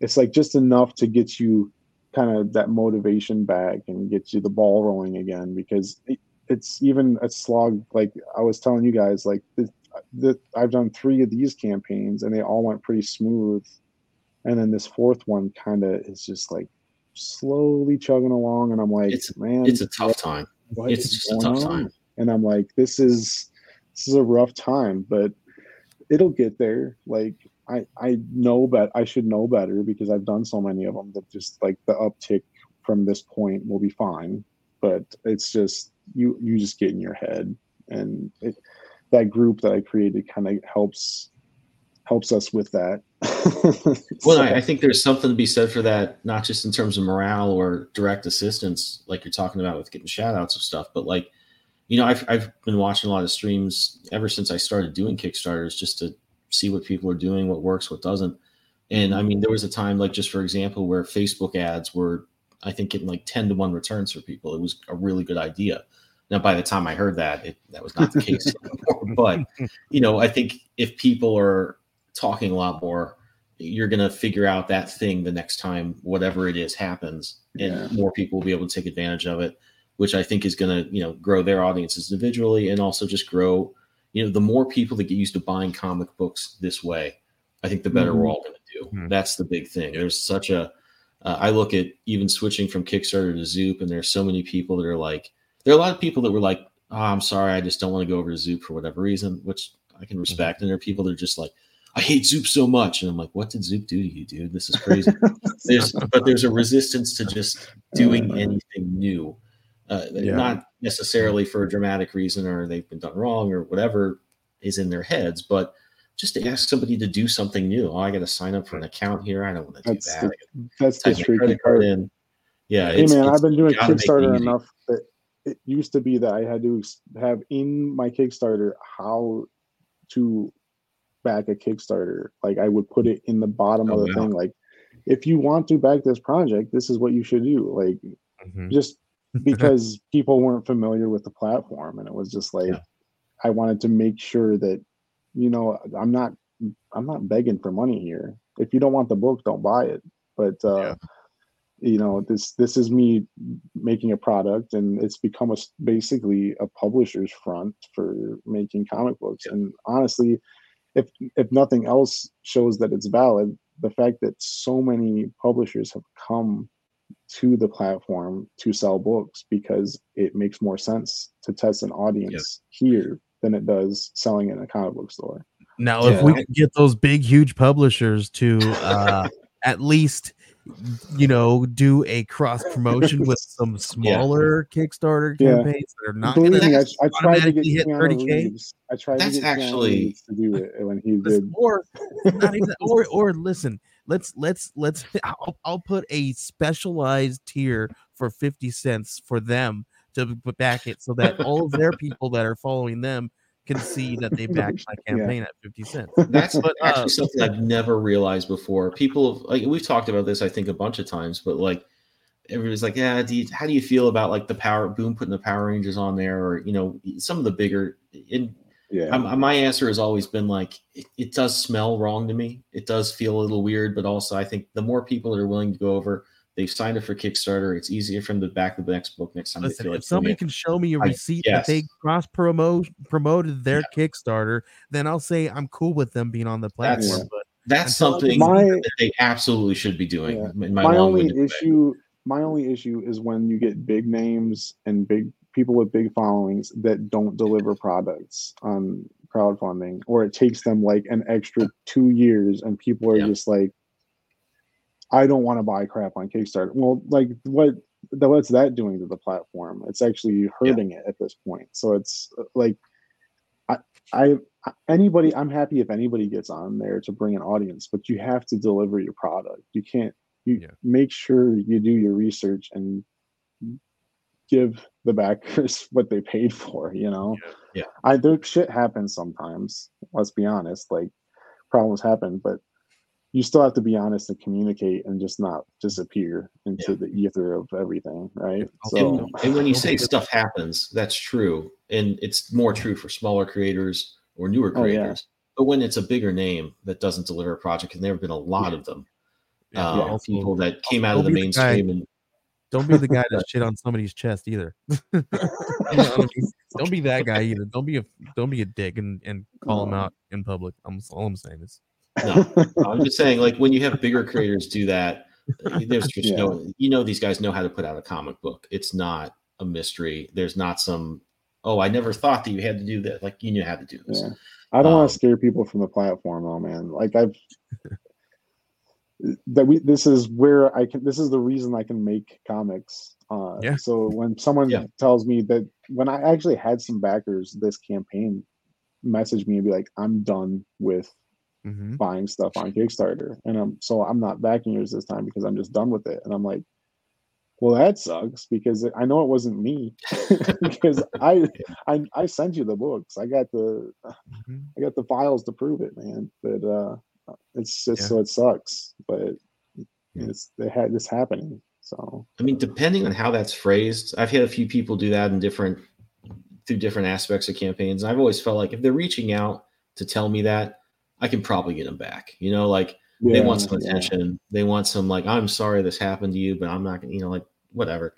it's like just enough to get you kind of that motivation back and get you the ball rolling again because it, it's even a slog like i was telling you guys like the, the, i've done three of these campaigns and they all went pretty smooth and then this fourth one kind of is just like slowly chugging along and i'm like It's- man It's a tough time. what It's just a tough on?" time. and i'm like this is this is a rough time but it'll get there like i i know but i should know better because i've done so many of them that just like the uptick from this point will be fine. But it's just you you just get in your head. And it, that group that i created kind of helps helps us with that. Well, I, I think there's something to be said for that, not just in terms of morale or direct assistance, like you're talking about with getting shout outs of stuff, but like, you know, I've, I've been watching a lot of streams ever since I started doing Kickstarters just to see what people are doing, what works, what doesn't. And I mm-hmm. mean, there was a time, like, just for example, where Facebook ads were, I think, getting like 10 to 1 returns for people. It was a really good idea. Now, by the time I heard that, it, that was not the case. But, you know, I think if people are talking a lot more, you're going to figure out that thing the next time whatever it is happens and Yeah. more people will be able to take advantage of it which i think is going to you know grow their audiences individually and also just grow you know the more people that get used to buying comic books this way i think the better we're Mhm. all going to do Mhm. that's the big thing there's such a uh, I look at even switching from kickstarter to zoop and there's so many people that are like there are a lot of people that were like oh, i'm sorry i just don't want to go over to zoop for whatever reason which i can respect and there are people that are just like I hate Zoop so much. And I'm like, what did Zoop do to you, dude? This is crazy. there's but there's a resistance to just doing anything new. Uh, Yeah. Not necessarily for a dramatic reason or they've been done wrong or whatever is in their heads, but just to ask somebody to do something new. Oh, I got to sign up for an account here. I don't want to do That's that. the- that's the tricky credit card part in. Yeah, hey it's, man, it's- I've been doing gotta make it Kickstarter enough that it used to be that I had to have in my Kickstarter how to back a Kickstarter. Like I would put it in the bottom Oh, of the wow. thing. Like if you want to back this project, this is what you should do. Like Mhm. just because people weren't familiar with the platform, and it was just like Yeah. I wanted to make sure that you know I'm not I'm not begging for money here. If you don't want the book, don't buy it. But uh, Yeah. you know this this is me making a product, and it's become a basically a publisher's front for making comic books. And honestly, if if nothing else shows that it's valid, the fact that so many publishers have come to the platform to sell books because it makes more sense to test an audience here than it does selling in a comic book store. Now, if we could get those big, huge publishers to uh, at least, you know, do a cross promotion with some smaller Kickstarter Yeah. campaigns that are not Believe going I, to I tried to get automatically hit 30K? Reeves. I tried That's to get actually- to do it when he did. or not even or or listen let's let's let's I'll, I'll put a specialized tier for 50 cents for them to b- back it so that all of their people that are following them can see that they backed my Yeah. campaign at 50 cents That's But, uh, actually something I've never realized before. People, have, like we've talked about this, I think, a bunch of times, but like everybody's like, "Yeah, do you, how do you feel about like the Power Boom putting the Power Rangers on there, or you know, some of the bigger?" In Yeah, um, my answer has always been like, it, it does smell wrong to me. It does feel a little weird, but also I think the more people that are willing to go over, they've signed up for Kickstarter. It's easier for them to back the next book next time they listen feel like if somebody doing it. can show me a receipt that they cross promote promoted their kickstarter then i'll say i'm cool with them being on the That's- platform but That's something My- that they absolutely should be doing. Yeah. In my, my only long-winded way. issue my only issue is when you get big names and big people with big followings that don't deliver products on crowdfunding or it takes them like an extra two years and people are Yeah. just like i don't want to buy crap on kickstarter. Well like what the- what's that doing to the platform? It's actually hurting it at this point. So it's uh, like i i anybody i'm happy if anybody gets on there to bring an audience but you have to deliver your product. You can't you Yeah. make sure you do your research and give the backers what they paid for you know Yeah. i there shit happens sometimes let's be honest like problems happen but you still have to be honest and communicate and just not disappear into Yeah. the ether of everything, right? So and, and when you say stuff happens, that's true, and it's more true for smaller creators or newer creators. Oh, yeah. creators. But when it's a bigger name that doesn't deliver a project, and there have been a lot of them, Yeah, um, people that came out don't of the be the mainstream and don't be the guy that shit on somebody's chest either. You know what I mean? Don't be that guy either. Don't be a don't be a dick and, and call him out in public. I'm all I'm saying is no, I'm just saying, like when you have bigger creators do that, uh, there's just Yeah. no, you know, these guys know how to put out a comic book. It's not a mystery. There's not some, oh, I never thought that you had to do that. Like you knew how to do this. Yeah. I don't Um, want to scare people from the platform, though, man. Like I've that we this is where I can this is the reason I can make comics. Uh Yeah. so when someone Yeah. tells me that when I actually had some backers this campaign message me and be like, I'm done with Mhm. buying stuff on Kickstarter. And I'm so I'm not backing yours this time because I'm just done with it. And I'm like, well, that sucks because I know it wasn't me because I, I I sent you the books. I got the Mhm. I got the files to prove it, man. But uh it's just Yeah. so it sucks. But it's they had this happening. So I mean, depending on how that's phrased, I've had a few people do that in different through different aspects of campaigns. And I've always felt like if they're reaching out to tell me that, I can probably get them back. You know, like they want some yeah. attention. They want some like, I'm sorry this happened to you, but I'm not gonna, you know, like whatever.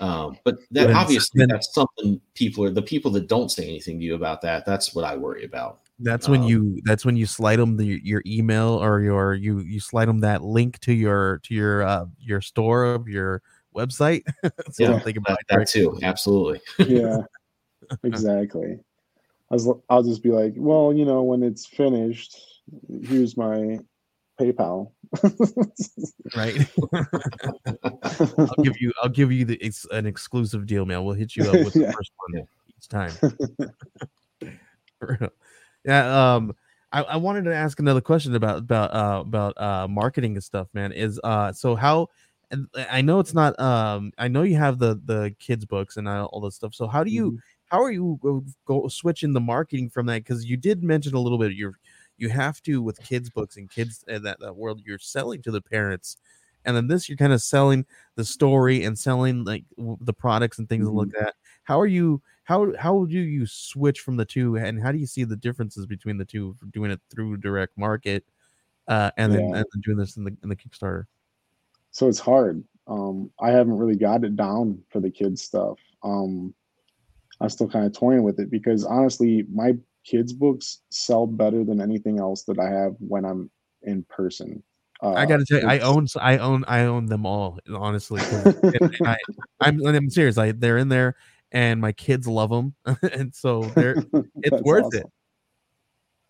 Um, but that Then- obviously then- that's something people are the people that don't say anything to you about that. That's what I worry about. That's when Um, you that's when you slide them the, your email or your you you slide them that link to your to your uh your store of your website. so Yeah, they can That, buy that too, absolutely. yeah, exactly. I was, I'll just be like, well, you know, when it's finished, here's my PayPal. right? I'll give you I'll give you the ex, an exclusive deal, man. We'll hit you up with the Yeah. first one each time. Yeah. Um. I, I wanted to ask another question about about uh about uh marketing and stuff, man. Is uh so how and I know it's not um I know you have the the kids books and all this stuff. So how do you Mhm. how are you go, go switching the marketing from that? Because you did mention a little bit you're you have to with kids books and kids and that, that world you're selling to the parents and then this you're kind of selling the story and selling like w- the products and things like that how are you how how do you switch from the two and how do you see the differences between the two doing it through direct market uh and then and then doing this in the in the kickstarter so it's hard. Um, I haven't really got it down for the kids stuff. Um, I'm still kind of toying with it because honestly, my kids books sell better than anything else that I have when I'm in person. Uh, I gotta tell you, I own, I own, I own them all. Honestly, and- and I, I'm, I'm serious. I, they're in there, and my kids love them, and so they're, it's worth it.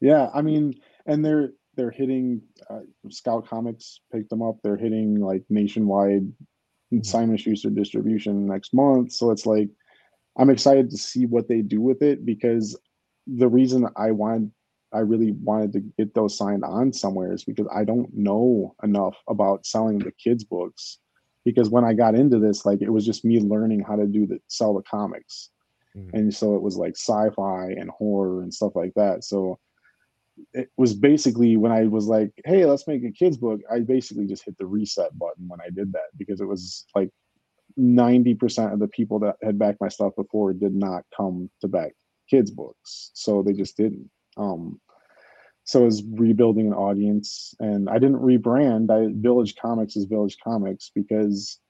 Yeah, I mean, and they're they're hitting uh, Scout Comics picked them up. They're hitting like nationwide Mm-hmm. Simon Schuster distribution next month. So it's like I'm excited to see what they do with it because the reason I wanted I really wanted to get those signed on somewhere is because I don't know enough about selling the kids books. Because when I got into this, like it was just me learning how to do the sell the comics. Mhm. and so it was like sci-fi and horror and stuff like that. So it was basically when i was like hey let's make a kids book i basically just hit the reset button when i did that because it was like 90% of the people that had backed my stuff before did not come to back kids books. So they just didn't. Um so was rebuilding an audience and i didn't rebrand i village comics is village comics because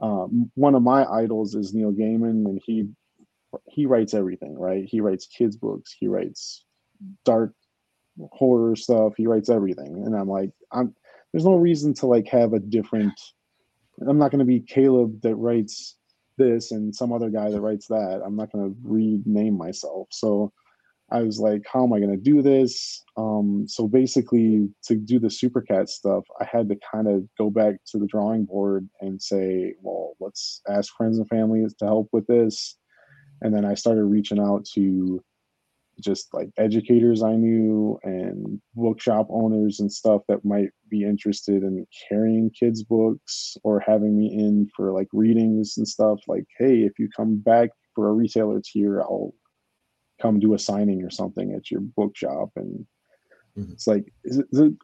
um, one of my idols is neil gaiman and he he writes everything, right? He writes kids books, he writes dark horror stuff, he writes everything. And I'm like, I'm there's no reason to like have a different I'm not gonna be Caleb that writes this and some other guy that writes that. I'm not gonna rename myself. So I was like, how am I gonna do this? Um, so basically to do the supercat stuff, I had to kind of go back to the drawing board and say, well, let's ask friends and family to help with this and then I started reaching out to just like educators I knew and bookshop owners and stuff that might be interested in carrying kids books or having me in for like readings and stuff like hey if you come back for a retailer tier I'll come do a signing or something at your bookshop and Mm-hmm. It's like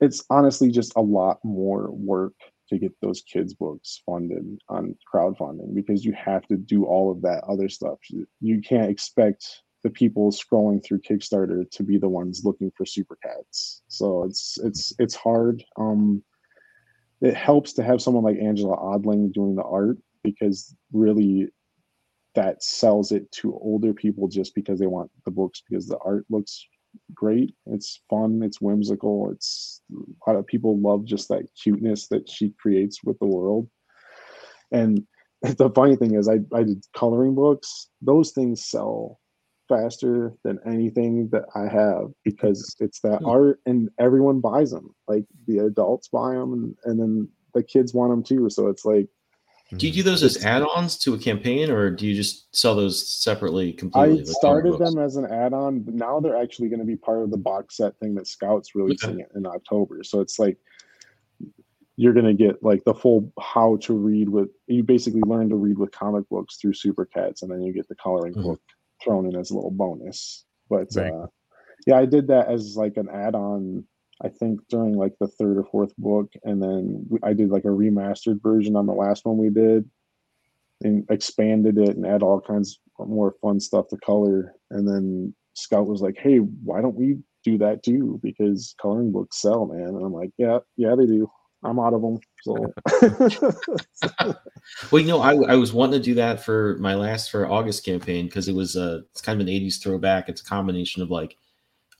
it's honestly just a lot more work to get those kids books funded on crowdfunding because you have to do all of that other stuff. You can't expect the people scrolling through Kickstarter to be the ones looking for super cats. So it's it's it's hard. Um, it helps to have someone like Angela Odling doing the art because really that sells it to older people just because they want the books because the art looks great. It's fun. It's whimsical. It's a lot of people love just that cuteness that she creates with the world. And the funny thing is, I, I did coloring books. Those things sell faster than anything that I have because it's that art and everyone buys them. Like the adults buy them and, and then the kids want them too. So it's like do you do those as add-ons to a campaign, or do you just sell those separately? Completely. I started them as an add-on, but now they're actually going to be part of the box set thing that Scouts releasing okay. in October. So it's like you're going to get like the full how to read with. You basically learn to read with comic books through Super Cats, and then you get the coloring mm-hmm. book thrown in as a little bonus. But right. uh, yeah, I did that as like an add-on I think during like the third or fourth book, and then I did like a remastered version on the last one we did, and expanded it and add all kinds more fun stuff to color. And then Scout was like, "Hey, why don't we do that too? Because coloring books sell, man." And I'm like, "Yeah, yeah, they do. I'm out of them." So, well, you know, I, I was wanting to do that for my last for August campaign because it was a it's kind of an '80s throwback. It's a combination of like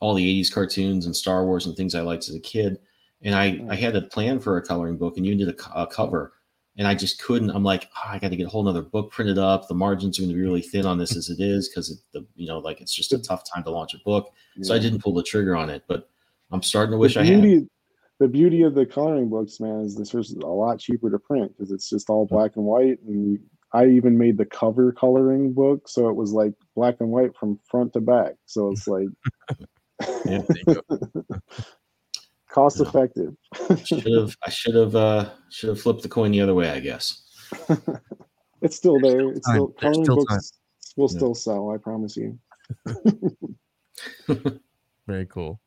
all the 80s cartoons and Star Wars and things I liked as a kid. And I, mm. I had a plan for a coloring book and you did a, a cover. And I just couldn't. I'm like, oh, I got to get a whole nother book printed up. The margins are going to be really thin on this as it is because the you know like it's just a tough time to launch a book. Yeah. So I didn't pull the trigger on it. But I'm starting to wish beauty, I had. The beauty of the coloring books, man, is this is a lot cheaper to print because it's just all black and white. And I even made the cover coloring book, so it was like black and white from front to back. So it's like Cost you effective. should have I should have uh should have flipped the coin the other way, I guess. it's still there. Still it's still coloring still books time. will yeah. still sell, I promise you. Very cool.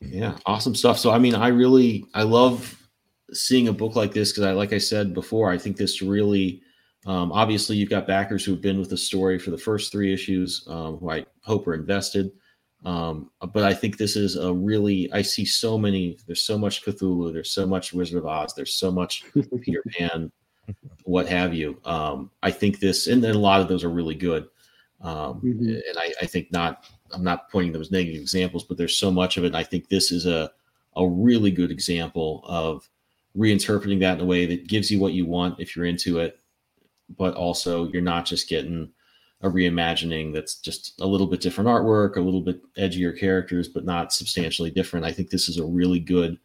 yeah, awesome stuff. So I mean, I really I love seeing a book like this because I like I said before, I think this really um, obviously, you've got backers who've been with the story for the first three issues, um, who I hope are invested. Um, but I think this is a really, I see so many, there's so much Cthulhu, there's so much Wizard of Oz, there's so much Peter Pan, what have you. Um, I think this, and then a lot of those are really good. Um, mm-hmm. And I, I, think not, I'm not pointing those negative examples, but there's so much of it. And I think this is a, a really good example of reinterpreting that in a way that gives you what you want if you're into it but also you're not just getting a reimagining that's just a little bit different artwork, a little bit edgier characters, but not substantially different. I think this is a really good,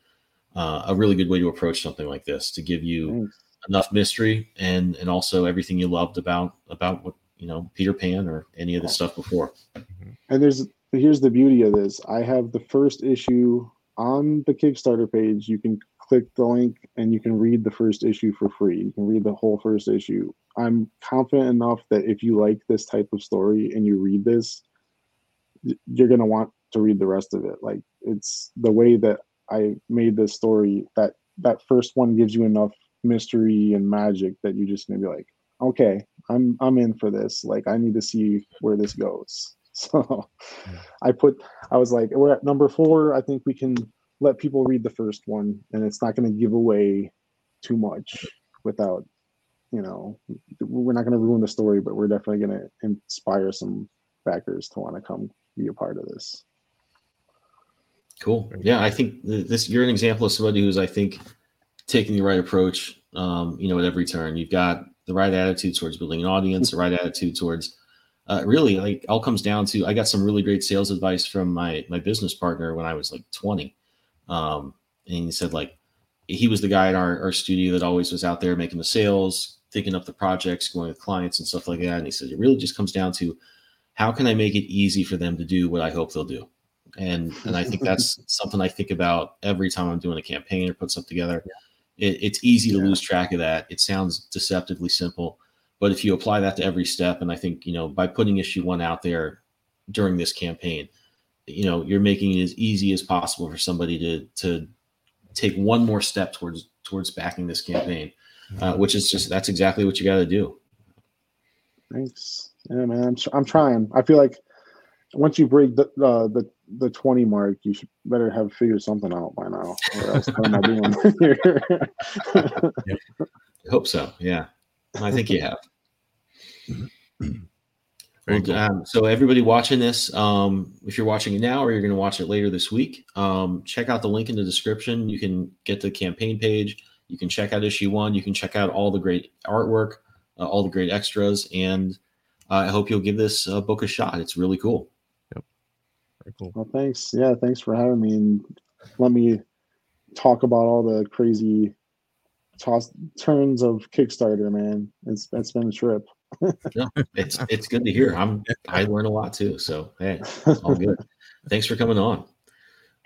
uh, a really good way to approach something like this to give you Thanks. enough mystery and and also everything you loved about about what you know Peter Pan or any of the stuff before. Mm-hmm. And there's here's the beauty of this. I have the first issue on the Kickstarter page. You can click the link and you can read the first issue for free. You can read the whole first issue. I'm confident enough that if you like this type of story and you read this, you're to want to read the rest of it. Like it's the way that I made this story that that first one gives you enough mystery and magic that you just to be like, okay, I'm I'm in for this. Like I need to see where this goes. So I put I was like, we're at number 4. I think we can let people read the first one and it's not to give away too much without you know we're not going to ruin the story but we're definitely going to inspire some backers to want to come be a part of this. Cool. Yeah i think this you're an example of somebody who's i think taking the right approach um, you know at every turn. You've got the right attitude towards building an audience the right attitude towards uh, really like all comes down to i got some really great sales advice from my my business partner when i was like 20 um, and he said like he was the guy in our, our studio that always was out there making the sales, thinking up the projects, going with clients and stuff like that. And he said it really just comes down to how can I make it easy for them to do what I hope they'll do. And and I think that's something I think about every time I'm doing a campaign or put stuff together. Yeah. It, it's easy to yeah. lose track of that. It sounds deceptively simple, but if you apply that to every step, and I think you know by putting issue one out there during this campaign, you know you're making it as easy as possible for somebody to to take one more step towards towards backing this campaign, uh, Mm-hmm. which is just that's exactly what you got to do. Thanks. Yeah, man. I'm, I'm trying. I feel like once you break the uh, the the 20 mark, you should better have figured something out by now. Or else what am I doing here? I hope so. Yeah, I think you have. Very um, so everybody watching this, um, if you're watching it now or you're going to watch it later this week, um, check out the link in the description. You can get the campaign page. You can check out issue one. You can check out all the great artwork, uh, all the great extras, and uh, I hope you'll give this uh, book a shot. It's really cool. Yep. Very cool. well, thanks. Yeah, thanks for having me and let me talk about all the crazy toss turns of Kickstarter, man. It's it's been a trip. No, it's it's good to hear. I'm I learn a lot too. So hey, all good. Thanks for coming on.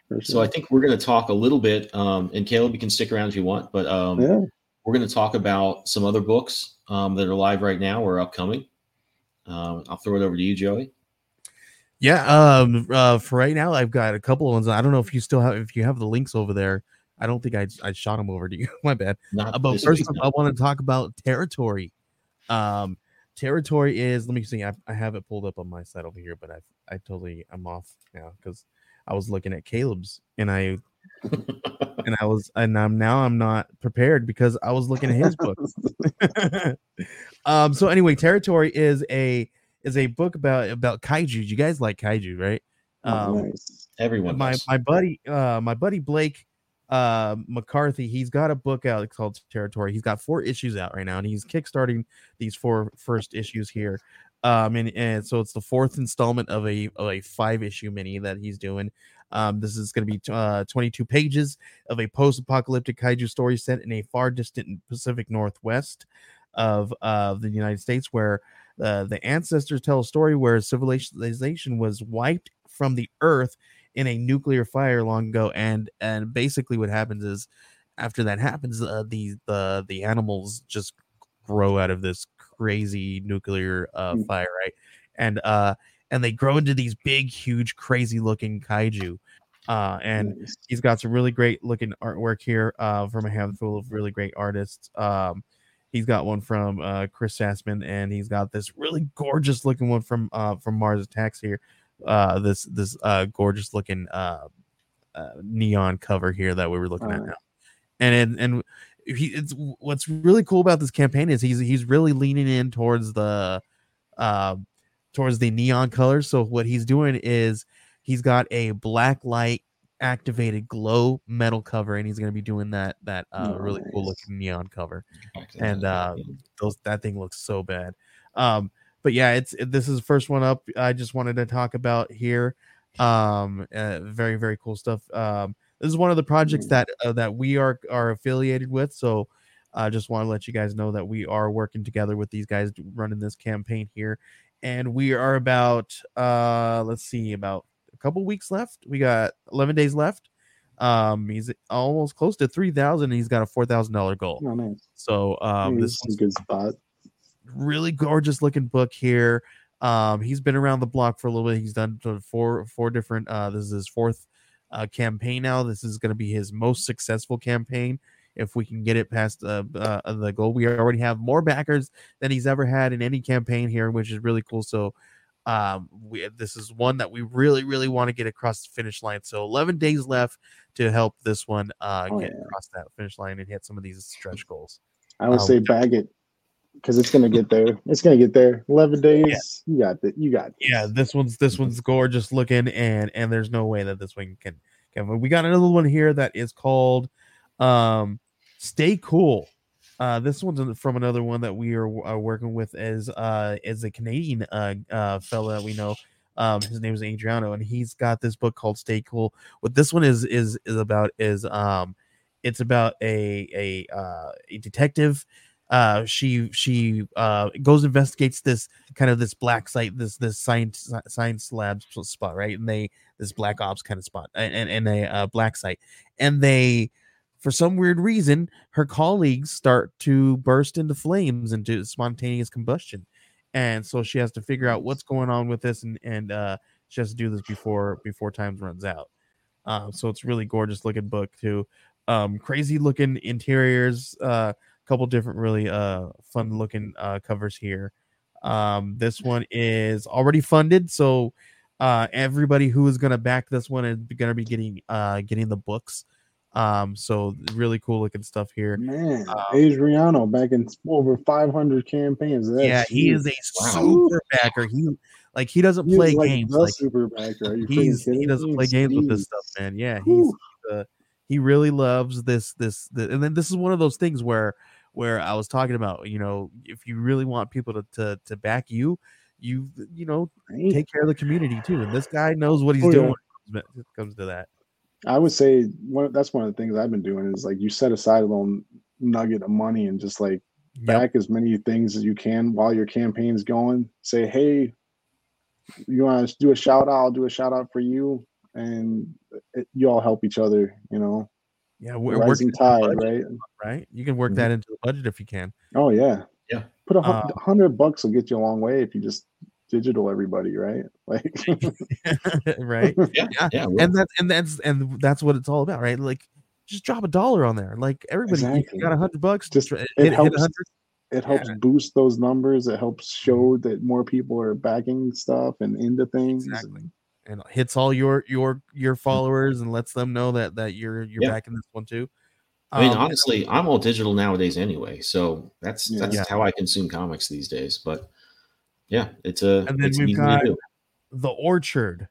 For So I think we're going to talk a little bit, um, and Caleb, you can stick around if you want, but um, yeah. we're going to talk about some other books um, that are live right now or upcoming. Um, I'll throw it over to you, Joey. Yeah. Um. Uh. For right now, I've got a couple of ones. I don't know if you still have if you have the links over there. I don't think I I shot them over to you. My bad. Not Uh, but first, week, I want to talk about territory. Um, territory is. Let me see. I, I have it pulled up on my side over here, but I I totally I'm off now because I was looking at Caleb's and I and I was and I'm now I'm not prepared because I was looking at his book. um. So anyway, territory is a is a book about about kaiju. You guys like kaiju, right? Oh, Um, nice. Everyone, my does. my buddy uh my buddy Blake uh McCarthy he's got a book out called Territory. He's got four issues out right now and he's kickstarting these four first issues here. Um and, and so it's the fourth installment of a of a five issue mini that he's doing. Um this is going to be uh 22 pages of a post-apocalyptic kaiju story set in a far distant Pacific Northwest of uh the United States where uh, the ancestors tell a story where civilization was wiped from the earth in a nuclear fire long ago and and basically what happens is after that happens uh, the the the animals just grow out of this crazy nuclear uh, Mm. fire right and uh and they grow into these big huge crazy looking kaiju uh and Nice. he's got some really great looking artwork here uh from a handful of really great artists um he's got one from uh chris sassman and he's got this really gorgeous looking one from uh from mars attacks here uh this this uh gorgeous looking uh, uh neon cover here that we were looking at now. And and, and he it's what's really cool about this campaign is he's he's really leaning in towards the uh towards the neon colors so what he's doing is he's got a black light activated glow metal cover and he's going to be doing that that uh really cool looking neon cover. Back to that. and uh those that thing looks so bad. Um but yeah it's it, this is the first one up i just wanted to talk about here um uh, very very cool stuff um this is one of the projects Mm. that uh, that we are are affiliated with so i just want to let you guys know that we are working together with these guys running this campaign here and we are about uh let's see about a couple weeks left we got 11 days left um he's almost close to 3000 and he's got a $4000 goal Oh, nice. so um Yeah, this is a good spot. Really gorgeous looking book here. Um, he's been around the block for a little bit. He's done four four different. Uh, this is his fourth uh, campaign now. This is going to be his most successful campaign if we can get it past uh, uh, the goal. We already have more backers than he's ever had in any campaign here, which is really cool. So. Um, we, this is one that we really, really want to get across the finish line. So 11 days left to help this one uh, Oh, get yeah. across that finish line and hit some of these stretch goals. I would Um, say bag it because it's gonna get there. It's gonna get there. Eleven days. You got it. You got. This. yeah this one's this one's gorgeous looking and and there's no way that this one can can But we got another one here that is called um stay cool uh this one's from another one that we are, are working with as uh is a canadian uh uh fella that we know um his name is adriano and he's got this book called stay cool what this one is is is about is um it's about a a uh a detective uh she she uh goes investigates this kind of this black site this this science science lab spot right and they this black ops kind of spot and and, a uh, black site and they for some weird reason her colleagues start to burst into flames into spontaneous combustion and so she has to figure out what's going on with this and and uh She has to do this before before time runs out. Um, so it's really gorgeous looking book too. Um, crazy looking interiors. Uh, couple different really uh fun looking uh covers here. Um, this one is already funded, so uh everybody who is gonna back this one is gonna be getting uh getting the books. Um, so really cool looking stuff here. Man, Um, Adriano back in over 500 campaigns. That's yeah, he is a Wow. super backer. He like he doesn't He play like games. Like super backer. Are you freaking he's he doesn't play games with this stuff, man. Yeah, he's uh, he really loves this this the, and then this is one of those things where where I was talking about, you know, if you really want people to to, to back you, you you know, Right? take care of the community too. And this guy knows what he's Oh, yeah. doing when it comes to that. I would say one that's one of the things I've been doing is like you set aside a little nugget of money and just like Yep. back as many things as you can while your campaign's going. Say, hey, you want to do a shout out? I'll do a shout out for you, and it, you all help each other. You know, Yeah, we're working rising into tide, budget, right? right? You can work Mhm. that into the budget if you can. Oh yeah, Yeah. Put a hun- Uh, hundred bucks will get you a long way if you just digital everybody, right? Like, right? Yeah, Yeah, yeah. and that's and that's and that's what it's all about, right? Like just drop a dollar on there. Like everybody, you Exactly. got a hundred bucks. Just- Just it hit, hit a helps hundred. it helps boost those numbers. It helps show that more people are backing stuff and into things. Exactly. and hits all your your your Mm-hmm. followers and lets them know that that you're you're Yeah. backing this one too. I mean, Um, honestly, I'm all digital nowadays anyway, so that's Yeah. that's Yeah. how I consume comics these days. But yeah, it's a And then we've got- the orchard.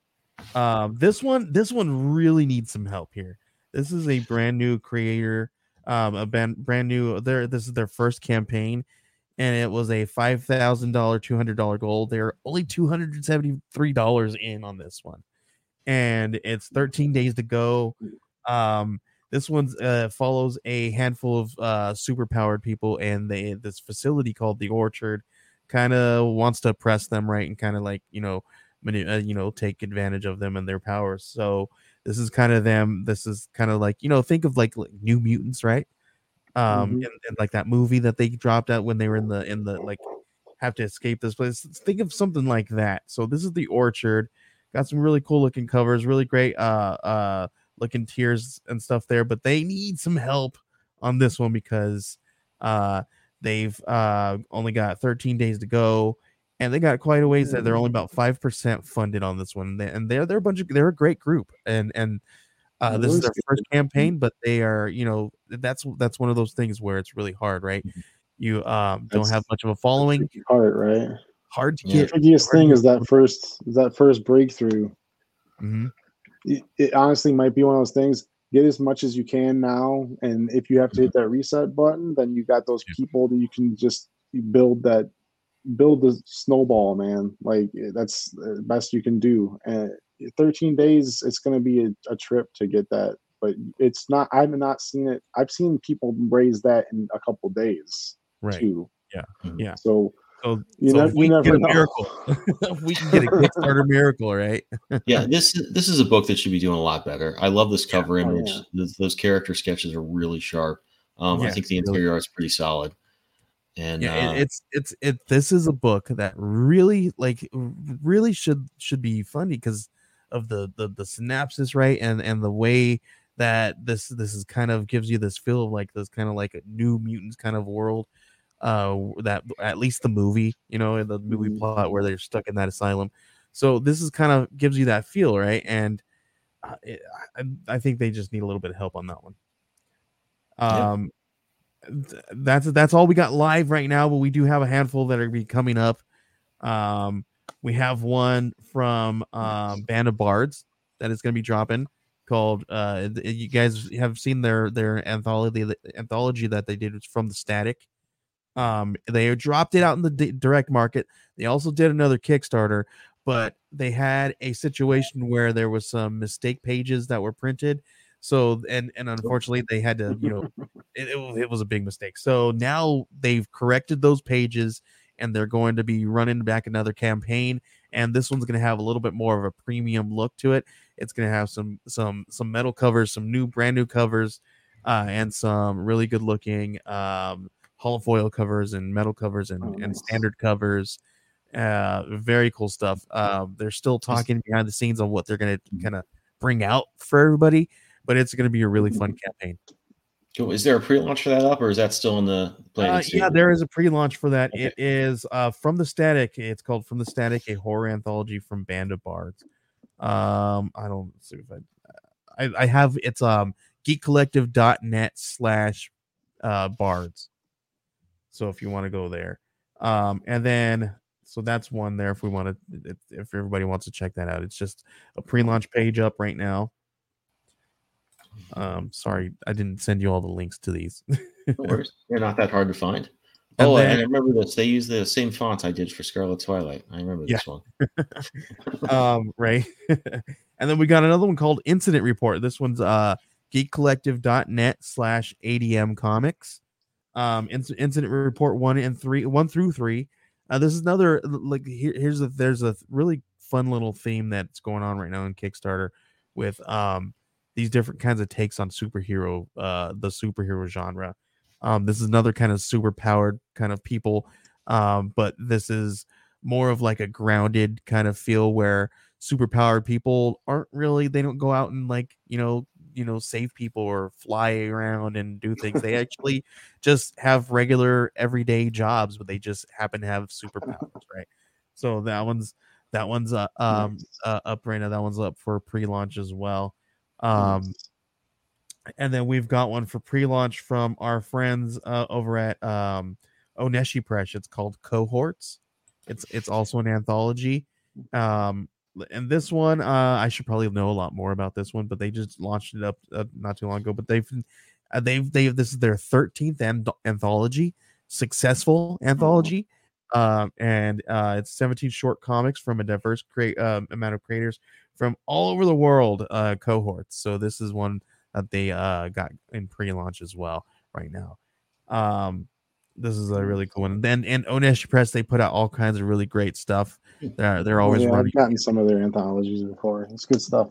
Um, this one this one really needs some help here. This is a brand new creator, um, a brand brand new. Their this is their first campaign, and it was a five thousand dollar, two hundred dollar goal. They're only two hundred and seventy three dollars in on this one, and it's thirteen days to go. Um, this one uh, follows a handful of uh, super powered people, and they this facility called the Orchard kind of wants to oppress them, right, and kind of like you know, mani- uh, you know, take advantage of them and their powers. So this is kind of them. This is kind of like you know, think of like, like New Mutants, right? Um, Mhm. and, and like that movie that they dropped out when they were in the in the like have to escape this place. Think of something like that. So this is the Orchard. Got some really cool looking covers, really great uh uh looking tiers and stuff there, but they need some help on this one because uh they've uh only got 13 days to go and they got quite a ways that they're only about 5% funded on this one and they're they're a bunch of they're a great group and and uh, this is their first campaign but they are you know that's that's one of those things where it's really hard right you um don't That's- have much of a following part, right? hard to Yeah. The get trickiest thing is that first is that first breakthrough. Mhm. It, it honestly might be one of those things. Get as much as you can now, and if you have to hit that reset button, then you got those people that you can just build that build the snowball, man. Like eh, that's the best you can do. And 13 days, it's going to be a, a trip to get that, but it's not. I've not seen it. I've seen people raise that in a couple days right too. Yeah. Mhm. Yeah. So so, you, so ne- if you we can get a know. miracle we can get a kickstarter miracle right Yeah, this this is a book that should be doing a lot better. I love this cover Oh, image. yeah. Those, those character sketches are really sharp. Um, I think the really. interior is pretty solid. And yeah uh, it, it's it's it this is a book that really like really should should be funny because of the the the synopsis right and and the way that this this is kind of gives you this feel of like this kind of like a new mutants kind of world uh that at least the movie you know in the movie Mhm. plot where they're stuck in that asylum. So this is kind of gives you that feel right and uh, it, I, I think they just need a little bit of help on that one. Um th- that's that's all we got live right now but we do have a handful that are be coming up. Um we have one from um band of bards that is going to be dropping called uh you guys have seen their their anthology the anthology that they did from the static. Um they dropped it out in the di- direct market. They also did another kickstarter but they had a situation where there was some mistake pages that were printed. So and and unfortunately they had to you know it, it, it was a big mistake. So now they've corrected those pages and they're going to be running back another campaign and this one's going to have a little bit more of a premium look to it. It's going to have some some some metal covers some new brand new covers uh and some really good looking um holofoil covers and metal covers and, Oh, and standard covers. Uh, very cool stuff. Um, they're still talking behind the scenes on what they're going to kind of bring out for everybody, but it's going to be a really fun campaign. Cool. Is there a pre-launch for that up, or is that still in the planning? Uh, yeah, there is a pre-launch for that. Okay. It is uh, from the Static. It's called From the Static, a horror anthology from Band of Bards. Um, I don't see if I, I, I have it's um geekcollective.net slash uh bards. So if you want to go there, um, and then so that's one there if we want to if, if everybody wants to check that out. It's just a pre-launch page up right now. Um, sorry, I didn't send you all the links to these. No worries. They're not that hard to find. And oh, then- and I remember this. They use the same font I did for Scarlet Twilight. I remember Yeah. this one. um right and then we got another one called incident report this one's uh geekcollective.net slash adm comics um incident report one and three one through three uh this is another like here, here's a there's a really fun little theme that's going on right now in kickstarter with um these different kinds of takes on superhero uh the superhero genre. Um this is another kind of super powered kind of people um but this is more of like a grounded kind of feel where superpowered people aren't really they don't go out and like you know you know save people or fly around and do things. They actually just have regular everyday jobs but they just happen to have superpowers right? So that one's that one's uh, um uh, up right now. That one's up for pre-launch as well um and then we've got one for pre-launch from our friends uh, over at um Oneshi Press. It's called Cohorts. It's it's also an anthology. Um and this one uh I should probably know a lot more about this one, but they just launched it up uh, not too long ago, but they've uh, they've they this is their 13th an- anthology, successful anthology. Um and uh it's 17 short comics from a diverse create um, amount of creators from all over the world uh cohorts. So this is one that they uh got in pre-launch as well right now. Um this is a really cool one. And then and Oneshi Press they put out all kinds of really great stuff. They're they're always Oh, yeah, running I've gotten some of their anthologies before. It's good stuff.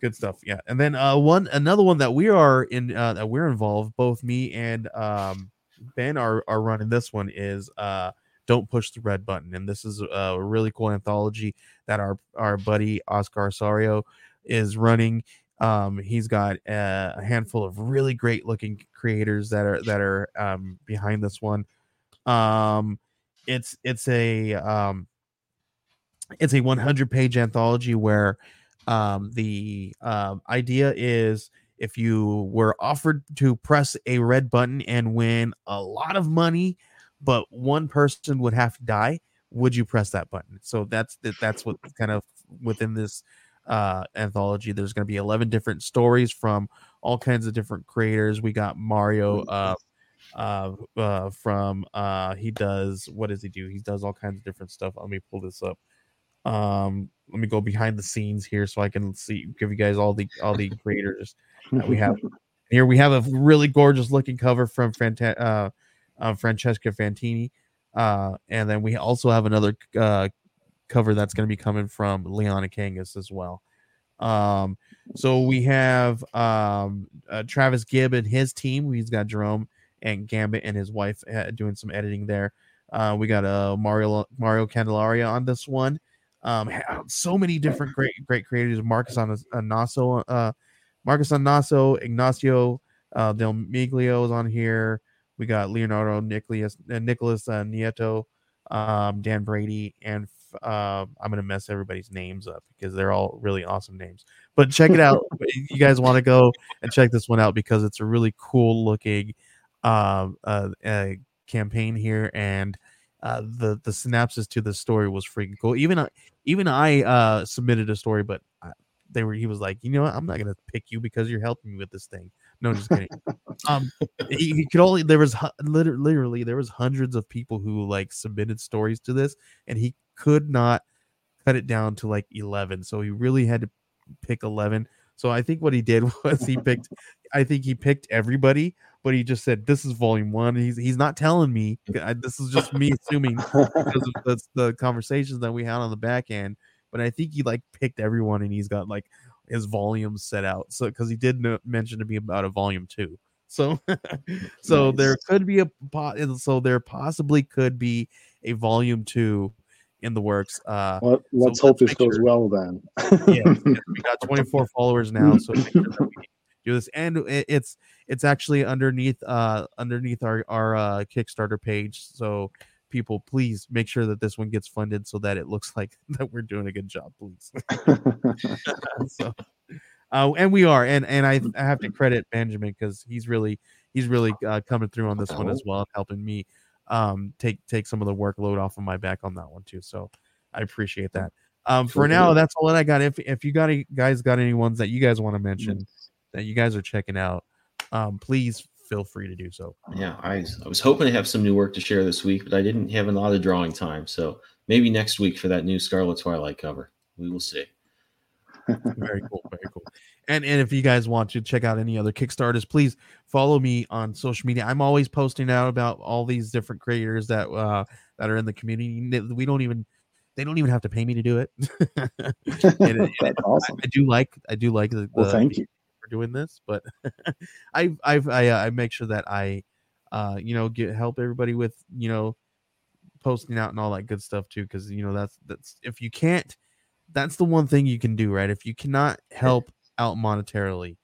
good stuff. Yeah. And then uh one another one that we are in uh that we're involved, both me and um Ben are are running this one is uh don't push the red button. And this is a really cool anthology that our our buddy Oscar Osorio is running. Um, he's got a handful of really great looking creators that are that are um, behind this one. Um, it's it's a um, it's a 100 page anthology where um, the um, idea is if you were offered to press a red button and win a lot of money, but one person would have to die, would you press that button? So that's that's what kind of within this uh anthology. There's going to be 11 different stories from all kinds of different creators. We got mario uh uh, uh from uh he does what does he do? He does all kinds of different stuff. Let me pull this up. Um let me go behind the scenes here so i can see give you guys all the all the creators that we have. Here we have a really gorgeous looking cover from Franta- uh, uh, francesca fantini uh and then we also have another uh cover that's going to be coming from Leona Kangas as well. Um, so we have um, uh, Travis Gibb and his team. He's got Jerome and Gambit and his wife uh, doing some editing there. Uh, we got uh, Mario Mario Candelaria on this one. Um, so many different great great creators. Marcus on Anaso, uh, Marcus Anaso, Ignacio uh, Del Miglio is on here. We got Leonardo Nicholas uh, Nicholas uh, Nieto, um, Dan Brady, and uh, I'm gonna mess everybody's names up because they're all really awesome names. But check it out. you guys want to go and check this one out because it's a really cool looking um, uh, uh, campaign here, and uh, the the synopsis to the story was freaking cool. Even I, even I uh, submitted a story, but I, they were he was like, you know what, I'm not gonna pick you because you're helping me with this thing. No, just kidding. um, he, he could only there was hu- liter- literally there was hundreds of people who like submitted stories to this, and he could not cut it down to like 11 so he really had to pick 11 so i think what he did was he picked i think he picked everybody but he just said this is volume one he's he's not telling me I, this is just me assuming because of the, the conversations that we had on the back end but i think he like picked everyone and he's got like his volume set out so because he did no- mention to me about a volume two so so there could be a pot and so there possibly could be a volume two in the works. Uh, well, let's so hope let's this goes sure- well then. yeah, we got 24 followers now, so make sure that we do this, and it, it's it's actually underneath uh underneath our our uh, Kickstarter page. So people, please make sure that this one gets funded so that it looks like that we're doing a good job, please. so, uh, and we are, and and I, I have to credit Benjamin because he's really he's really uh, coming through on this one as well, helping me um take take some of the workload off of my back on that one too. So I appreciate that. Um, for now, that's all that I got. If if you got any guys got any ones that you guys want to mention that you guys are checking out, um, please feel free to do so. Yeah, I, I was hoping to have some new work to share this week, but I didn't have a lot of drawing time. So maybe next week for that new Scarlet Twilight cover. We will see. very cool very cool and and if you guys want to check out any other kickstarters please follow me on social media i'm always posting out about all these different creators that uh that are in the community we don't even they don't even have to pay me to do it And and awesome. I do like I do like the, Well, the- thank you. For doing this, but I I've I, uh, I make sure that I uh you know get help everybody with you know posting out and all that good stuff too because you know that's that's if you can't that's the one thing you can do right if you cannot help out monetarily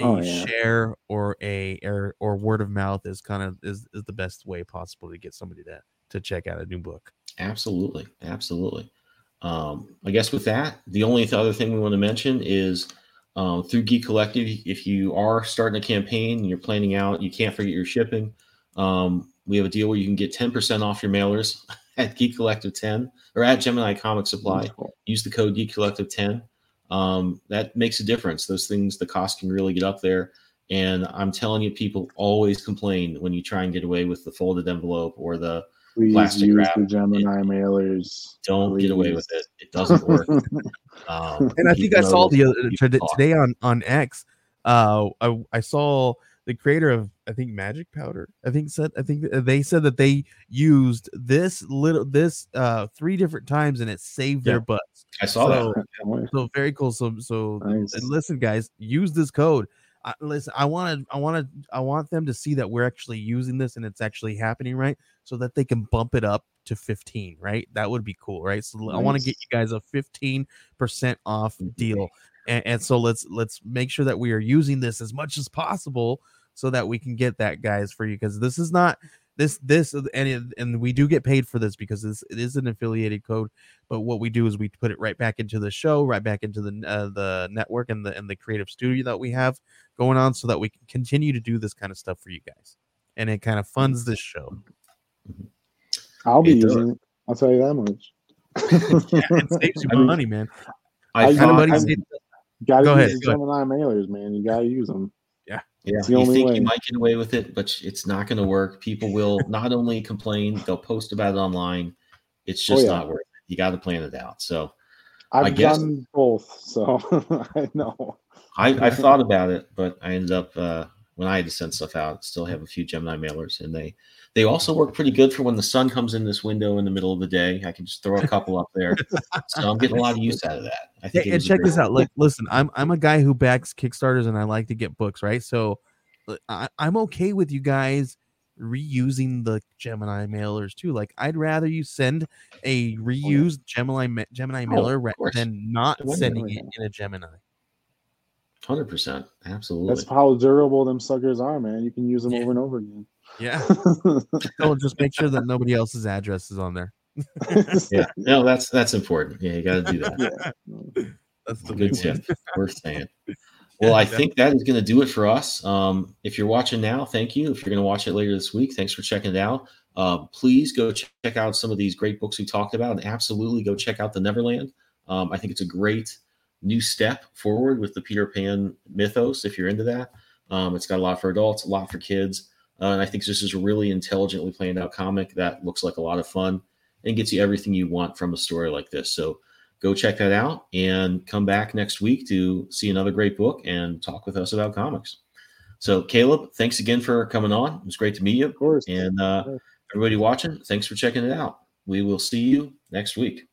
a Oh, yeah. share or a or, or word of mouth is kind of is, is the best way possible to get somebody to to check out a new book Absolutely, absolutely. Um, I guess with that, the only other thing we want to mention is um, through Geek Collective. If you are starting a campaign and you're planning out, you can't forget your shipping. Um, we have a deal where you can get 10% off your mailers at Geek Collective 10 or at Gemini Comic Supply. Use the code Geek Collective 10. Um, that makes a difference. Those things, the cost can really get up there. And I'm telling you, people always complain when you try and get away with the folded envelope or the Please Plastic use wrap. the Gemini mailers. don't get away with it. It doesn't work. Um, and I think I saw the other today, today on on X. Uh, I, I saw the creator of I think Magic Powder. I think said I think they said that they used this little this uh three different times and it saved Yeah. their butts. I saw So, that. so very cool. So so Nice. and listen, guys, use this code. I, listen, I want to, I want to, I want them to see that we're actually using this and it's actually happening, right? So that they can bump it up to 15, right? That would be cool, right? So I want to get you guys a 15% off deal. Mm-hmm. And, and so let's let's make sure that we are using this as much as possible so that we can get that guys for you because this is not this this and it, and we do get paid for this because this it is an affiliated code but what we do is we put it right back into the show right back into the uh, the network and the and the creative studio that we have going on so that we can continue to do this kind of stuff for you guys and it kind of funds this show I'll be It does. using it. I'll tell you that much. yeah, it saves you I mean, money man I I- thought, Everybody I- say- gotta Go use ahead, the go Gemini mailers, man. You gotta use them. Yeah, it's you think way. you might get away with it, but it's not going to work. People will not only complain, they'll post about it online. It's Oh, just yeah. not worth it. You got to plan it out. So I've I guess- done both, so I know. I, I thought about it, but I ended up uh, when I had to send stuff out, still have a few Gemini mailers, and they they also work pretty good for when the sun comes in this window in the middle of the day. I can just throw a couple up there, so I'm getting a lot of use out of that. I think. Hey, it and check great this out. Like, listen, I'm I'm a guy who backs Kickstarters and I like to get books, right? So I, I'm okay with you guys reusing the Gemini mailers too. Like, I'd rather you send a oh, reused Gemini ma- Gemini Oh, mailer of ra- course. than not sending it in a Gemini. Hundred percent, absolutely. That's how durable them suckers are, man. You can use them Yeah. over and over again. Yeah. so just make sure that nobody else's address is on there. yeah, no, that's that's important. Yeah, you got to do that. Yeah. That's the Good big one. tip. Worth saying. Well, I think that is going to do it for us. Um, if you're watching now, thank you. If you're going to watch it later this week, thanks for checking it out. Uh, please go ch- check out some of these great books we talked about, and absolutely go check out the Neverland. Um, I think it's a great new step forward with the Peter Pan mythos. If you're into that, um, it's got a lot for adults, a lot for kids, uh, and I think this is a really intelligently planned out comic that looks like a lot of fun and gets you everything you want from a story like this. So go check that out and come back next week to see another great book and talk with us about comics. So, Caleb, thanks again for coming on. It was great to meet you. Of course. And uh, everybody watching, thanks for checking it out. We will see you next week.